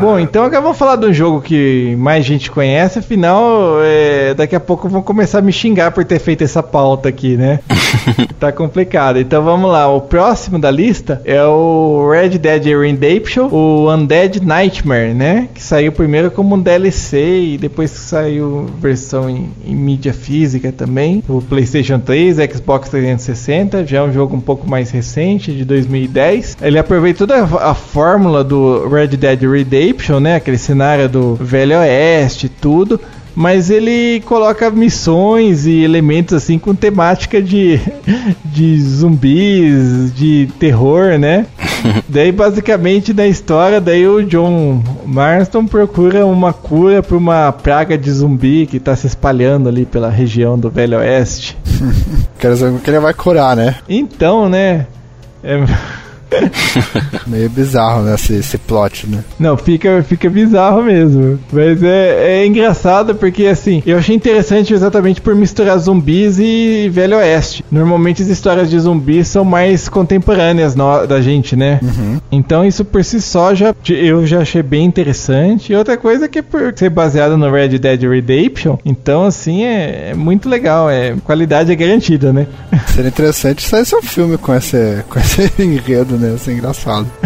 Bom, então agora vamos falar de um jogo que mais gente conhece, afinal, é, daqui a pouco vão começar a me xingar por ter feito essa pauta aqui, né? tá complicado. Então vamos lá, o próximo da lista é o Red Dead Redemption, o Undead Nightmare, né? Que saiu primeiro como um DLC e depois saiu versão em, em mídia física também, o PlayStation 3, Xbox 360, já é um jogo um pouco mais recente, de 2010. Ele aproveita toda a, a fórmula do Red Dead Redemption né? Aquele cenário do Velho Oeste, tudo. Mas ele coloca missões e elementos assim com temática de, de zumbis, de terror, né? daí basicamente na história, daí o John Marston procura uma cura para uma praga de zumbi que está se espalhando ali pela região do Velho Oeste. Quero saber que ele vai curar, né? Então, né? É... Meio bizarro, né? Esse, esse plot, né? Não, fica, fica bizarro mesmo. Mas é, é engraçado porque, assim, eu achei interessante exatamente por misturar zumbis e Velho Oeste. Normalmente as histórias de zumbis são mais contemporâneas no, da gente, né? Uhum. Então isso por si só já, eu já achei bem interessante. E outra coisa é que por ser baseado no Red Dead Redemption, então, assim, é, é muito legal. É, qualidade é garantida, né? Seria interessante sair um filme com esse, com esse enredo, né? Ia ser engraçado.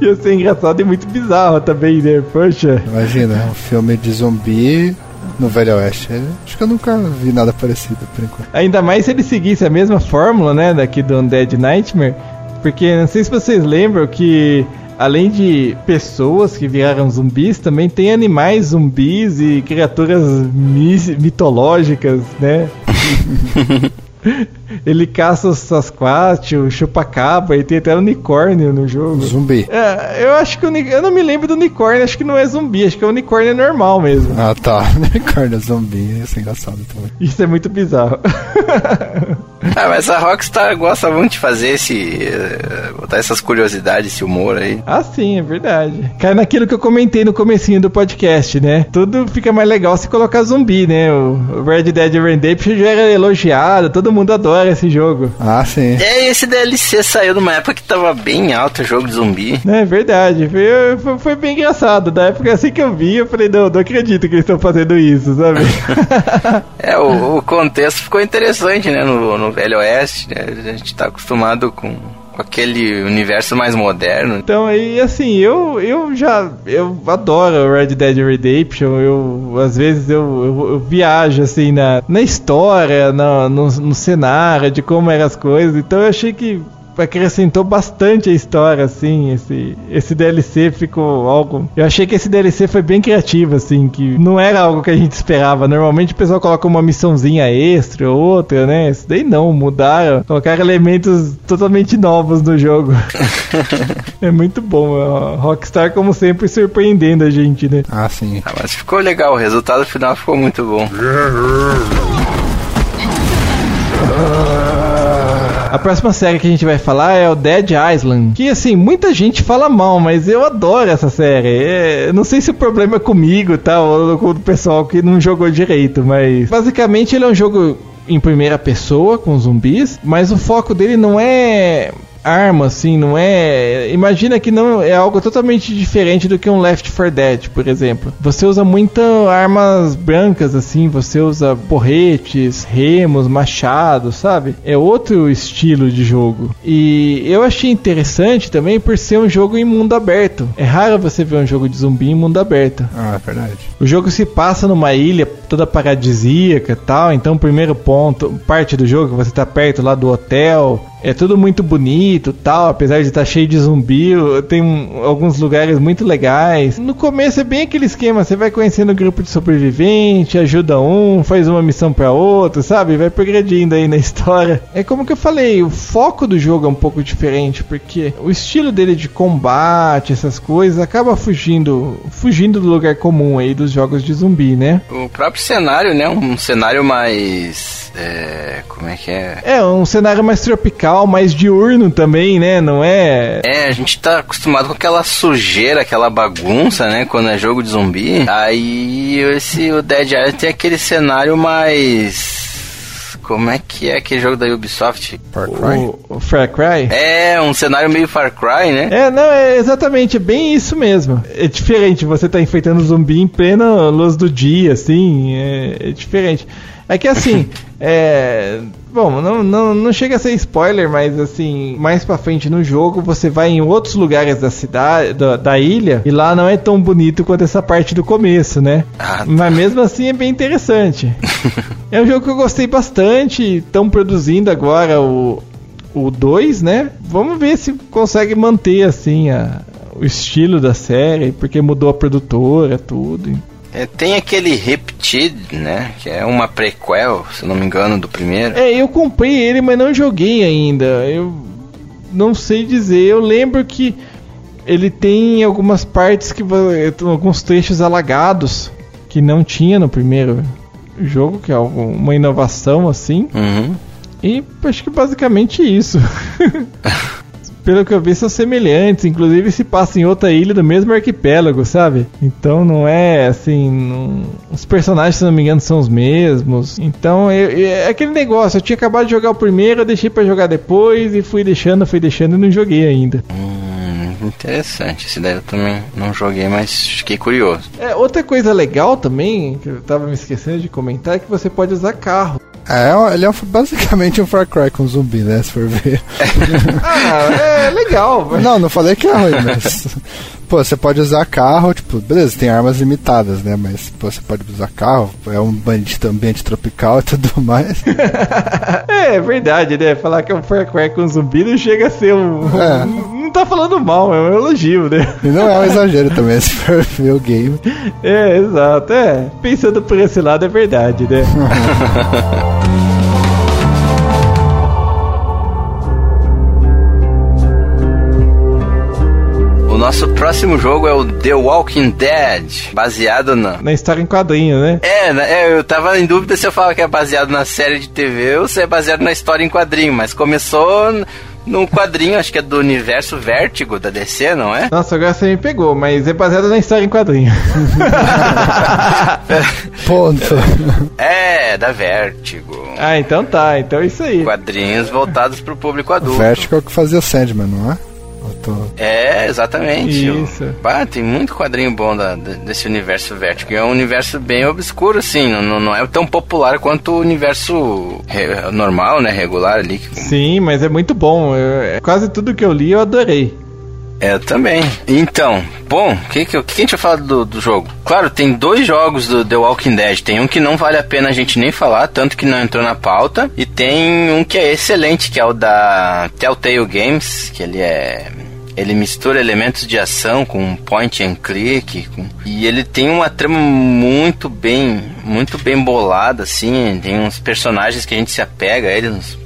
Ia ser engraçado e muito bizarro também, né? Poxa. Imagina, um filme de zumbi no Velho Oeste. Acho que eu nunca vi nada parecido por enquanto. Ainda mais se ele seguisse a mesma fórmula, né, daqui do Undead Nightmare. Porque não sei se vocês lembram que além de pessoas que viraram zumbis, também tem animais zumbis e criaturas mitológicas, né? Ele caça o Sasquatch, o Chupacabra, e tem até unicórnio no jogo. Zumbi. É, eu acho que o, eu não me lembro do unicórnio, acho que não é zumbi, acho que é unicórnio normal mesmo. Ah, tá. Unicórnio é zumbi, isso é engraçado também. Isso é muito bizarro. ah, mas a Rockstar gosta muito de fazer esse. Uh, botar essas curiosidades, esse humor aí. Ah, sim, é verdade. Cai naquilo que eu comentei no comecinho do podcast, né? Tudo fica mais legal se colocar zumbi, né? O Red Dead Redemption já era elogiado, todo mundo adora esse jogo. Ah, sim. É, esse DLC saiu numa época que tava bem alto o jogo de zumbi. É verdade. Foi, foi, foi, bem engraçado. Da época assim que eu vi, eu falei, não, não acredito que eles estão fazendo isso, sabe? é, o, o, contexto ficou interessante, né? No, no Velho Oeste, né? A gente tá acostumado com aquele universo mais moderno. Então, aí, assim, eu, eu já eu adoro Red Dead Redemption. Eu, às vezes, eu, eu, eu viajo, assim, na, na história, no, no, no, cenário, de como eram as coisas. Então, eu achei que acrescentou bastante a história, assim, esse, esse DLC ficou algo... Eu achei que esse DLC foi bem criativo, assim, que não era algo que a gente esperava. Normalmente o pessoal coloca uma missãozinha extra ou outra, né? Esse daí não, mudaram, colocaram elementos totalmente novos no jogo. é muito bom, a Rockstar, como sempre, surpreendendo a gente, né? Ah, sim. Ah, mas ficou legal, o resultado final ficou muito bom. A próxima série que a gente vai falar é o Dead Island. Que assim, muita gente fala mal, mas eu adoro essa série. É, não sei se o problema é comigo, tá? Ou com o pessoal que não jogou direito, mas basicamente ele é um jogo em primeira pessoa com zumbis, mas o foco dele não é arma, assim, não é. Imagina que não é algo totalmente diferente do que um Left 4 Dead, por exemplo. Você usa muitas armas brancas, assim, você usa porretes, remos, machados, sabe? É outro estilo de jogo. E eu achei interessante também por ser um jogo em mundo aberto. É raro você ver um jogo de zumbi em mundo aberto. Ah, é verdade. O jogo se passa numa ilha toda paradisíaca e tal. Então, primeiro ponto, parte do jogo, você tá perto lá do hotel. É tudo muito bonito tal, apesar de estar tá cheio de zumbi, tem alguns lugares muito legais. No começo é bem aquele esquema, você vai conhecendo o grupo de sobrevivente, ajuda um, faz uma missão para outro, sabe? Vai progredindo aí na história. É como que eu falei, o foco do jogo é um pouco diferente, porque o estilo dele de combate, essas coisas, acaba fugindo, fugindo do lugar comum aí dos jogos de zumbi, né? O próprio cenário, né? Um cenário mais é, como é que é? É, um cenário mais tropical, mais diurno também, né? Não é. É, a gente tá acostumado com aquela sujeira, aquela bagunça, né? Quando é jogo de zumbi. Aí esse o Dead Island tem aquele cenário mais. Como é que é aquele jogo da Ubisoft? Far Cry? O, o Far Cry? É, um cenário meio Far Cry, né? É, não, é exatamente, é bem isso mesmo. É diferente, você tá enfrentando zumbi em plena luz do dia, assim, é, é diferente. É que assim, é. Bom, não, não, não chega a ser spoiler, mas assim, mais pra frente no jogo você vai em outros lugares da cidade, da, da ilha, e lá não é tão bonito quanto essa parte do começo, né? Ah, tá. Mas mesmo assim é bem interessante. é um jogo que eu gostei bastante, estão produzindo agora o, o 2, né? Vamos ver se consegue manter assim a, o estilo da série, porque mudou a produtora, tudo. É, tem aquele Reptid, né? Que é uma prequel, se não me engano, do primeiro. É, eu comprei ele, mas não joguei ainda. Eu não sei dizer. Eu lembro que ele tem algumas partes que alguns trechos alagados que não tinha no primeiro jogo, que é uma inovação assim. Uhum. E acho que basicamente isso. pelo que eu vi, são semelhantes. Inclusive se passa em outra ilha do mesmo arquipélago, sabe? Então não é assim. Não... Os personagens, se não me engano, são os mesmos. Então é aquele negócio. Eu tinha acabado de jogar o primeiro, eu deixei para jogar depois e fui deixando, fui deixando e não joguei ainda. Hum, interessante. Esse daí eu também não joguei, mas fiquei curioso. É, outra coisa legal também, que eu tava me esquecendo de comentar, é que você pode usar carro. É, ele é basicamente um Far Cry com zumbi, né? Se for ver. ah, é legal. Mas... Não, não falei que é ruim, mas. Pô, você pode usar carro, tipo, beleza, tem armas limitadas, né? Mas, pô, você pode usar carro, é um ambiente, ambiente tropical e tudo mais. é, é verdade, né? Falar que é um Far com zumbi não chega a ser um. É. Não tá falando mal, é um elogio, né? E não é um exagero também, se for ver o game. É, exato, é. Pensando por esse lado, é verdade, né? nosso próximo jogo é o The Walking Dead, baseado na. Na história em quadrinho, né? É, é, eu tava em dúvida se eu falava que é baseado na série de TV ou se é baseado na história em quadrinho, mas começou num quadrinho, acho que é do universo Vértigo da DC, não é? Nossa, agora você me pegou, mas é baseado na história em quadrinho. Ponto. É, da Vértigo. Ah, então tá, então é isso aí. Quadrinhos voltados pro público adulto. Vértigo é o que fazia Sandman, não é? Tô... É, exatamente. Isso. Tem muito quadrinho bom da, desse universo Vertigo. É um universo bem obscuro, assim. Não, não é tão popular quanto o universo normal, né? Regular ali. Sim, mas é muito bom. Eu, quase tudo que eu li eu adorei. É, eu também. Então, bom, o que, que, que a gente vai falar do, do jogo? Claro, tem dois jogos do The Walking Dead. Tem um que não vale a pena a gente nem falar, tanto que não entrou na pauta. E tem um que é excelente, que é o da Telltale Games, que ele é ele mistura elementos de ação com point and click com... e ele tem uma trama muito bem muito bem bolada assim tem uns personagens que a gente se apega a eles uns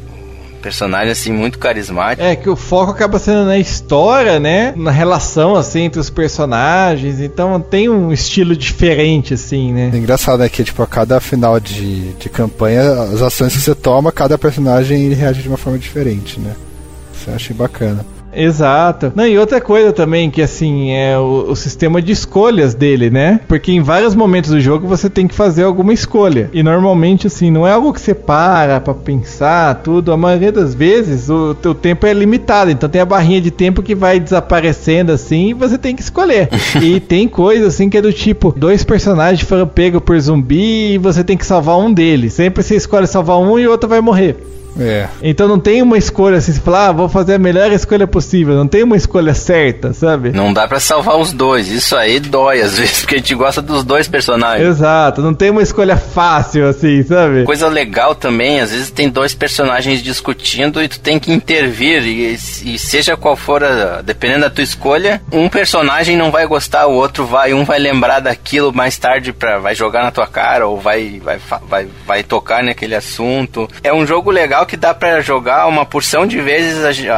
personagem assim muito carismático. É que o foco acaba sendo na história, né? Na relação assim entre os personagens. Então tem um estilo diferente assim, né? É engraçado é que tipo a cada final de, de campanha, as ações que você toma, cada personagem reage de uma forma diferente, né? Isso eu achei bacana. Exato. Não, e outra coisa também, que assim, é o, o, sistema de escolhas dele, né? Porque em vários momentos do jogo você tem que fazer alguma escolha. E normalmente, assim, não é algo que você para pra pensar, tudo. A maioria das vezes o teu tempo é limitado. Então tem a barrinha de tempo que vai desaparecendo assim e você tem que escolher. e tem coisa assim que é do tipo: dois personagens foram pegos por zumbi e você tem que salvar um deles. Sempre você escolhe salvar um e o outro vai morrer. É. Então não tem uma escolha assim, você fala, ah, vou fazer a melhor escolha possível. Não tem uma escolha certa, sabe? Não dá para salvar os dois. Isso aí dói às vezes, porque a gente gosta dos dois personagens. Exato, não tem uma escolha fácil assim, sabe? Coisa legal também, às vezes tem dois personagens discutindo e tu tem que intervir. E, e seja qual for, a, dependendo da tua escolha, um personagem não vai gostar, o outro vai, um vai lembrar daquilo mais tarde, pra, vai jogar na tua cara ou vai, vai, vai, vai tocar naquele assunto. É um jogo legal que dá para jogar uma porção de vezes, a,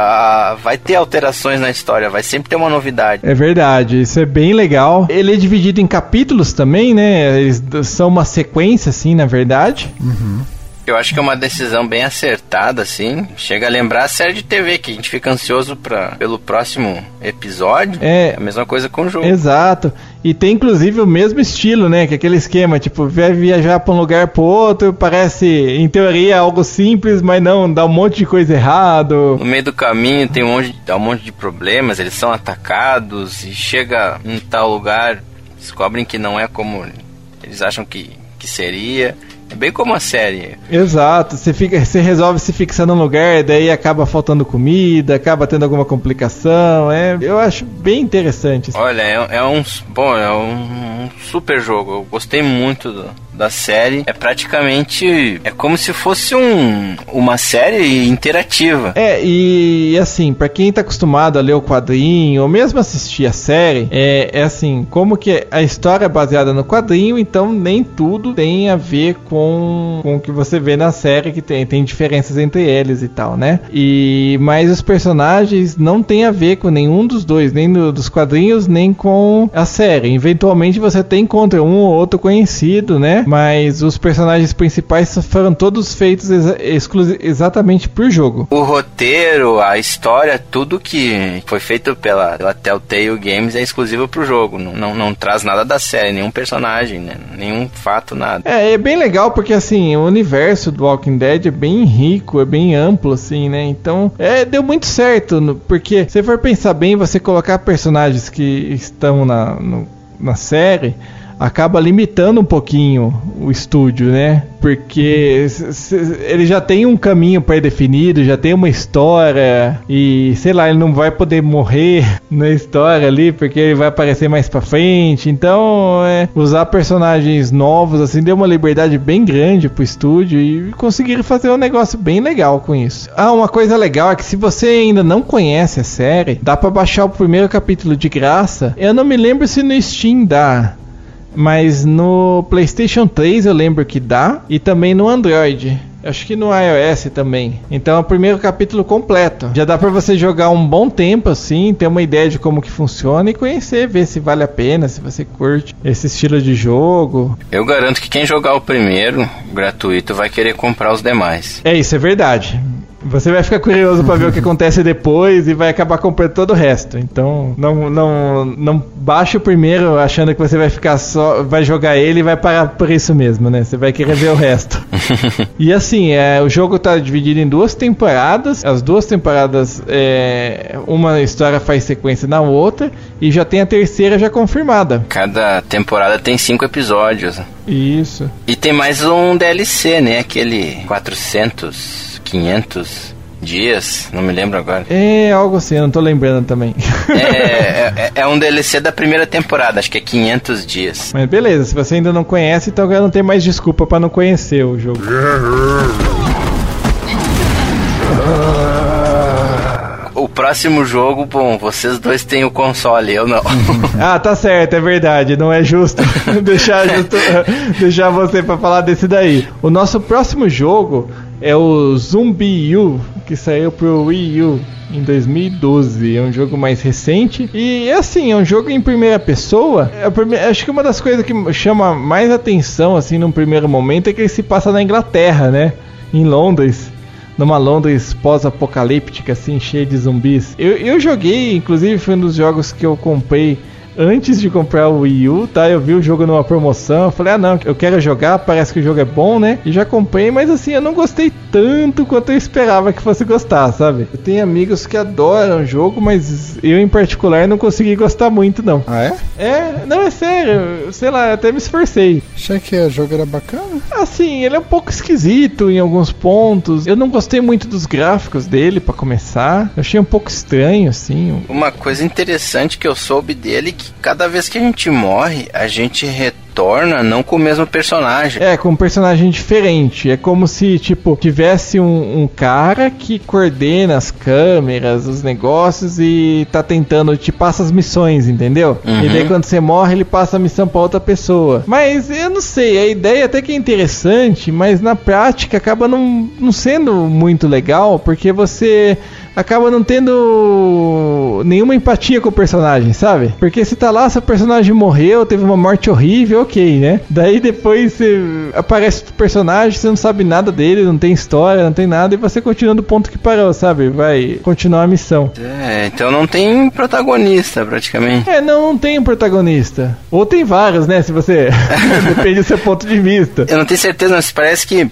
a, vai ter alterações na história, vai sempre ter uma novidade. É verdade, isso é bem legal. Ele é dividido em capítulos também, né? Eles são uma sequência, assim, na verdade. Uhum. Eu acho que é uma decisão bem acertada, assim. Chega a lembrar a série de TV, que a gente fica ansioso pra, pelo próximo episódio. É, é a mesma coisa com o jogo. Exato. E tem inclusive o mesmo estilo, né? Que é aquele esquema, tipo, vai viajar pra um lugar pro outro, parece, em teoria, algo simples, mas não, dá um monte de coisa errado. No meio do caminho tem um monte, dá um monte de problemas, eles são atacados e chega em tal lugar, descobrem que não é como eles acham que, que seria. É bem como a série. Exato, você, fica, você resolve se fixar num lugar, daí acaba faltando comida, acaba tendo alguma complicação. É, eu acho bem interessante. Olha, é, é um. Bom, é um, um super jogo. Eu gostei muito do, da série é praticamente é como se fosse um, uma série interativa. É, e assim, para quem tá acostumado a ler o quadrinho ou mesmo assistir a série, é, é assim, como que a história é baseada no quadrinho, então nem tudo tem a ver com, com o que você vê na série, que tem, tem diferenças entre eles e tal, né? E mas os personagens não tem a ver com nenhum dos dois, nem dos quadrinhos, nem com a série. Eventualmente você tem contra um ou outro conhecido, né? Mas os personagens principais foram todos feitos exa exatamente por jogo. O roteiro, a história, tudo que foi feito pela, pela Telltale Games é exclusivo pro jogo. Não, não, não traz nada da série, nenhum personagem, né? nenhum fato, nada. É, é bem legal porque assim, o universo do Walking Dead é bem rico, é bem amplo, assim, né? Então, é, deu muito certo, porque se for pensar bem, você colocar personagens que estão na, no, na série acaba limitando um pouquinho o estúdio, né? Porque ele já tem um caminho pré-definido, já tem uma história e sei lá, ele não vai poder morrer na história ali porque ele vai aparecer mais para frente. Então, é, usar personagens novos assim deu uma liberdade bem grande pro estúdio e conseguiram fazer um negócio bem legal com isso. Ah, uma coisa legal é que se você ainda não conhece a série, dá para baixar o primeiro capítulo de graça. Eu não me lembro se no Steam dá. Mas no PlayStation 3 eu lembro que dá e também no Android. Acho que no iOS também. Então é o primeiro capítulo completo. Já dá para você jogar um bom tempo assim, ter uma ideia de como que funciona e conhecer, ver se vale a pena, se você curte esse estilo de jogo. Eu garanto que quem jogar o primeiro gratuito vai querer comprar os demais. É isso, é verdade. Você vai ficar curioso para ver o que acontece depois e vai acabar comprando todo o resto. Então, não, não, não baixe o primeiro achando que você vai ficar só, vai jogar ele e vai parar por isso mesmo, né? Você vai querer ver o resto. e assim, é, o jogo tá dividido em duas temporadas. As duas temporadas, é, uma história faz sequência na outra e já tem a terceira já confirmada. Cada temporada tem cinco episódios. Isso. E tem mais um DLC, né? Aquele 400 500 dias, não me lembro agora. É algo assim, eu não tô lembrando também. É, é, é um DLC da primeira temporada, acho que é 500 dias. Mas beleza, se você ainda não conhece, então agora não tem mais desculpa pra não conhecer o jogo. O próximo jogo, bom, vocês dois têm o console, eu não. Ah, tá certo, é verdade. Não é justo deixar, justo, deixar você pra falar desse daí. O nosso próximo jogo é o Zumbi U, que saiu pro Wii U em 2012. É um jogo mais recente. E assim, é um jogo em primeira pessoa. É Acho que uma das coisas que chama mais atenção, assim, num primeiro momento, é que ele se passa na Inglaterra, né? Em Londres. Numa Londres pós-apocalíptica, assim, cheia de zumbis. Eu, eu joguei, inclusive foi um dos jogos que eu comprei antes de comprar o Wii U, tá? Eu vi o jogo numa promoção, eu falei, ah não, eu quero jogar, parece que o jogo é bom, né? E já comprei, mas assim, eu não gostei tanto quanto eu esperava que fosse gostar, sabe? Eu tenho amigos que adoram o jogo, mas eu em particular não consegui gostar muito, não. Ah, é? É, não, é sério, sei lá, até me esforcei. Achei que o jogo era bacana. Assim, ele é um pouco esquisito em alguns pontos. Eu não gostei muito dos gráficos dele, pra começar. Eu achei um pouco estranho, assim. Uma coisa interessante que eu soube dele é que cada vez que a gente morre, a gente retorna não com o mesmo personagem. É, com um personagem diferente. É como se, tipo, tivesse um, um cara que coordena as câmeras, os negócios e tá tentando, te passa as missões, entendeu? Uhum. E daí quando você morre, ele passa a missão pra outra pessoa. Mas eu não sei, a ideia até que é interessante, mas na prática acaba não, não sendo muito legal, porque você acaba não tendo nenhuma empatia com o personagem, sabe? Porque se tá lá, seu personagem morreu, teve uma morte horrível, ok, né? Daí depois você aparece o personagem, você não sabe nada dele, não tem história, não tem nada, e você continua do ponto que parou, sabe? Vai continuar a missão. É, então não tem protagonista praticamente. É, não, não tem um protagonista. Ou tem vários, né? Se você. Depende do seu ponto de vista. Eu não tenho certeza, mas parece que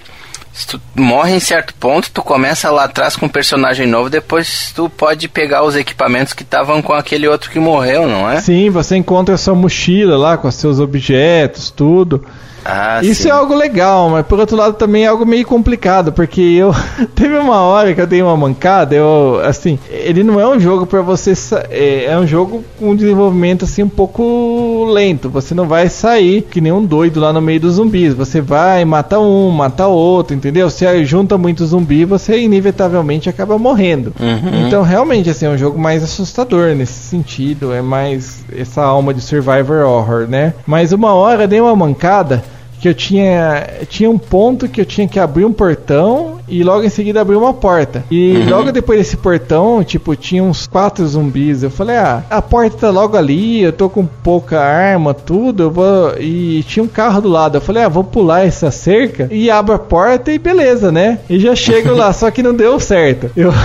se tu morre em certo ponto, tu começa lá atrás com um personagem novo, depois tu pode pegar os equipamentos que estavam com aquele outro que morreu, não é? Sim, você encontra sua mochila lá com seus objetos, tudo. Ah, Isso sim. é algo legal, mas por outro lado também é algo meio complicado, porque eu teve uma hora que eu dei uma mancada, eu assim, ele não é um jogo pra você é, é um jogo com um desenvolvimento assim um pouco lento. Você não vai sair que nem um doido lá no meio dos zumbis. Você vai mata um, mata outro, entendeu? Se junta muito zumbi, você inevitavelmente acaba morrendo. Uhum. Então, realmente, assim, é um jogo mais assustador nesse sentido. É mais essa alma de Survivor Horror, né? Mas uma hora dei uma mancada que eu tinha. Tinha um ponto que eu tinha que abrir um portão e logo em seguida abrir uma porta. E logo depois desse portão, tipo, tinha uns quatro zumbis. Eu falei, ah, a porta tá logo ali, eu tô com pouca arma, tudo, eu vou. E tinha um carro do lado. Eu falei, ah, vou pular essa cerca e abro a porta e beleza, né? E já chego lá, só que não deu certo. Eu.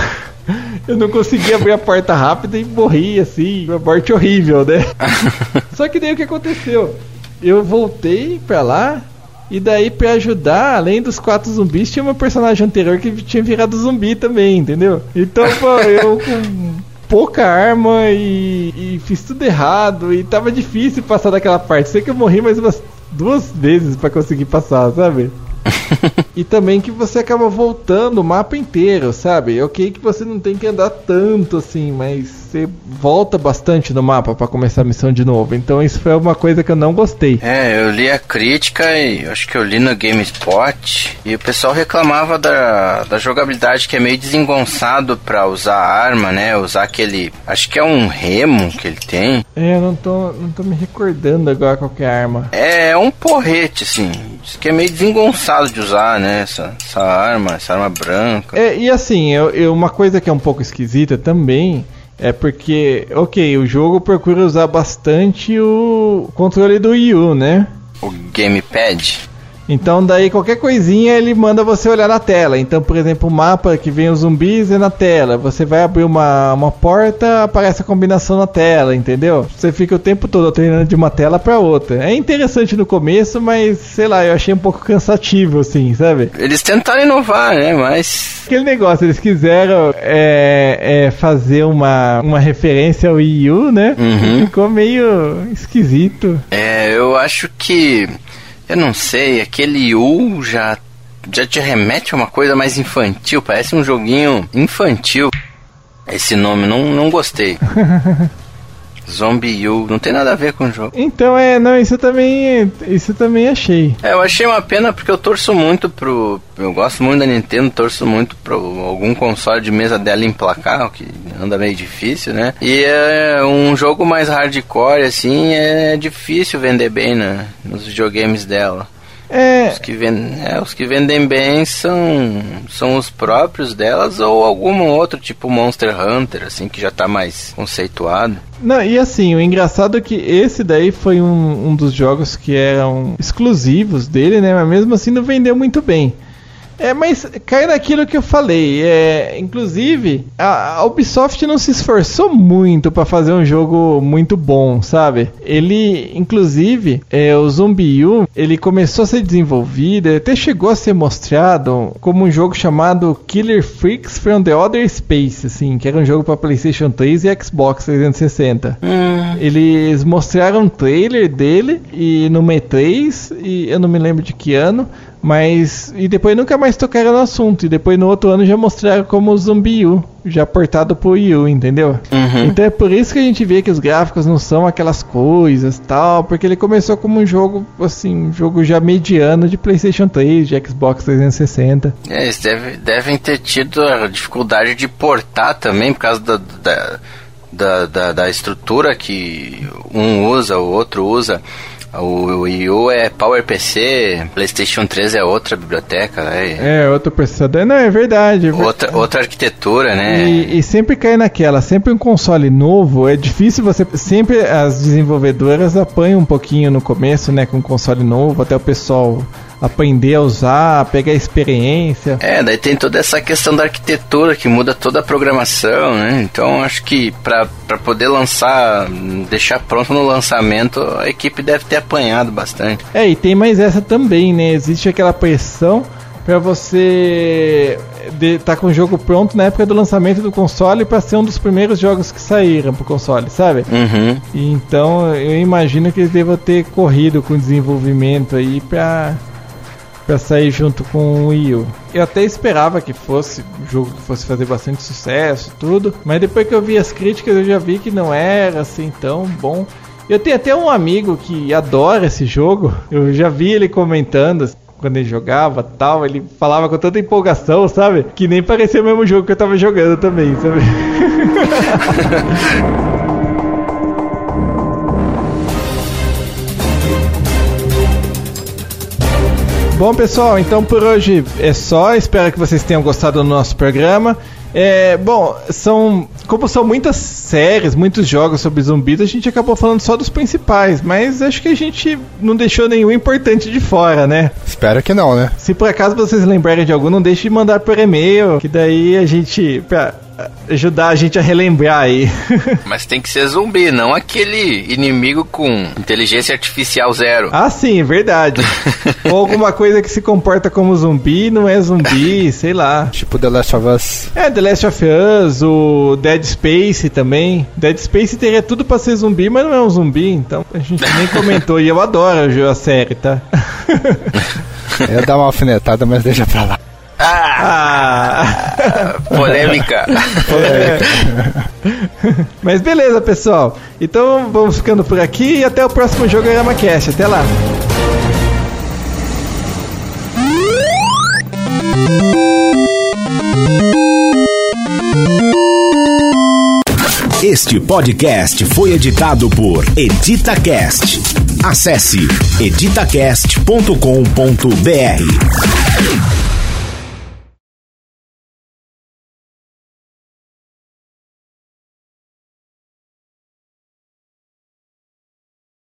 Eu não consegui abrir a porta rápida e morri assim, uma morte horrível, né? Só que daí o que aconteceu? Eu voltei pra lá e daí pra ajudar, além dos quatro zumbis, tinha uma personagem anterior que tinha virado zumbi também, entendeu? Então, pô, eu com pouca arma e, e fiz tudo errado e tava difícil passar daquela parte. Sei que eu morri mais umas duas vezes pra conseguir passar, sabe? E também que você acaba voltando o mapa inteiro, sabe? Ok que você não tem que andar tanto assim, mas você volta bastante no mapa pra começar a missão de novo. Então isso foi uma coisa que eu não gostei. É, eu li a crítica e acho que eu li no GameSpot e o pessoal reclamava da, da jogabilidade que é meio desengonçado pra usar a arma, né? Usar aquele. Acho que é um remo que ele tem. É, eu não tô, não tô me recordando agora qual que é a arma. É, é um porrete, assim. Diz que é meio desengonçado de usar, né? Essa, essa arma, essa arma branca. É, e assim, eu, eu- uma coisa que é um pouco esquisita também é porque, ok, o jogo procura usar bastante o controle do Wii U, né? O gamepad. Então daí qualquer coisinha ele manda você olhar na tela. Então, por exemplo, o mapa que vem os zumbis é na tela. Você vai abrir uma, uma porta, aparece a combinação na tela, entendeu? Você fica o tempo todo treinando de uma tela pra outra. É interessante no começo, mas sei lá, eu achei um pouco cansativo, assim, sabe? Eles tentaram inovar, né? Mas. Aquele negócio, eles quiseram é, é, fazer uma, uma referência ao Wii U, né? Uhum. Ficou meio esquisito. É, eu acho que. Eu não sei, aquele U já já te remete a uma coisa mais infantil, parece um joguinho infantil. Esse nome, não, não gostei. Zombie U, não tem nada a ver com o jogo. Então é, não, isso eu também, isso eu também achei. É, eu achei uma pena porque eu torço muito pro, eu gosto muito da Nintendo, torço muito pro algum console de mesa dela emplacar, o que anda meio difícil, né? E é um jogo mais hardcore assim, é difícil vender bem né, nos videogames dela. É, Os que, vendem, é, os que vendem bem são, são os próprios delas ou algum outro, tipo Monster Hunter, assim, que já tá mais conceituado. Não, e assim, o engraçado é que esse daí foi um, um dos jogos que eram exclusivos dele, né? Mas mesmo assim não vendeu muito bem. É, mas cai naquilo que eu falei. É, inclusive, a, a Ubisoft não se esforçou muito para fazer um jogo muito bom, sabe? Ele, inclusive, é, o Zombie U, ele começou a ser desenvolvido, até chegou a ser mostrado como um jogo chamado Killer Freaks from the Other Space, assim, que era um jogo para PlayStation 3 e Xbox 360. Eles mostraram um trailer dele e no E3 e eu não me lembro de que ano, mas e depois nunca mais tocaram no assunto e depois no outro ano já mostraram como Zombie U, já portado pro Wii U, entendeu? Uhum. Então é por isso que a gente vê que os gráficos não são aquelas coisas, tal, porque ele começou como um jogo assim, um jogo já mediano de PlayStation 3, de Xbox 360. É, eles deve, devem ter tido a dificuldade de portar também por causa da, da, da, da, da estrutura que um usa, o outro usa. O Wii U é PowerPC, PlayStation 3 é outra biblioteca, né? É, outro processador, não, é verdade. é Outra, outra arquitetura, né? E, e sempre cai naquela, sempre um console novo, é difícil você. Sempre as desenvolvedoras apanham um pouquinho no começo, né? Com um console novo, até o pessoal aprender a usar, pegar experiência. É, daí tem toda essa questão da arquitetura que muda toda a programação, né? Então acho que pra pra poder lançar, deixar pronto no lançamento, a equipe deve ter apanhado bastante. É, e tem mais essa também, né? Existe aquela pressão pra você de, tá com o jogo pronto na época do lançamento do console pra ser um dos primeiros jogos que saíram pro console, sabe? Uhum. Então eu imagino que eles devam ter corrido com o desenvolvimento aí pra, pra sair junto com o Wii U. Eu até esperava que fosse um jogo que fosse fazer bastante sucesso, tudo, mas depois que eu vi as críticas eu já vi que não era assim tão bom. Eu tenho até um amigo que adora esse jogo, eu já vi ele comentando quando ele jogava tal, ele falava com tanta empolgação, sabe? Que nem parecia o mesmo jogo que eu tava jogando também, sabe? Bom, pessoal, então por hoje é só. Espero que vocês tenham gostado do nosso programa. É, bom, são como são muitas séries, muitos jogos sobre zumbis, a gente acabou falando só dos principais, mas acho que a gente não deixou nenhum importante de fora, né? Espero que não, né? Se por acaso vocês lembrarem de algum, não deixe de mandar por e-mail, que daí a gente pra ajudar a gente a relembrar aí. Mas tem que ser zumbi, não aquele inimigo com inteligência artificial zero. ah, sim, verdade. Ou alguma coisa que se comporta como zumbi, não é zumbi, sei lá. Tipo The Last of Us. É, The Last of Us, o Dead Space também. Dead Space teria tudo pra ser zumbi, mas não é um zumbi, então a gente nem comentou. E eu adoro a série, tá? Eu ia dar uma alfinetada, mas deixa pra lá. Ah, Ah! polêmica. Mas beleza, pessoal. Então vamos ficando por aqui e até o próximo jogo Cash. Até lá. Este podcast foi editado por EditaCast. Acesse editacast.com.br.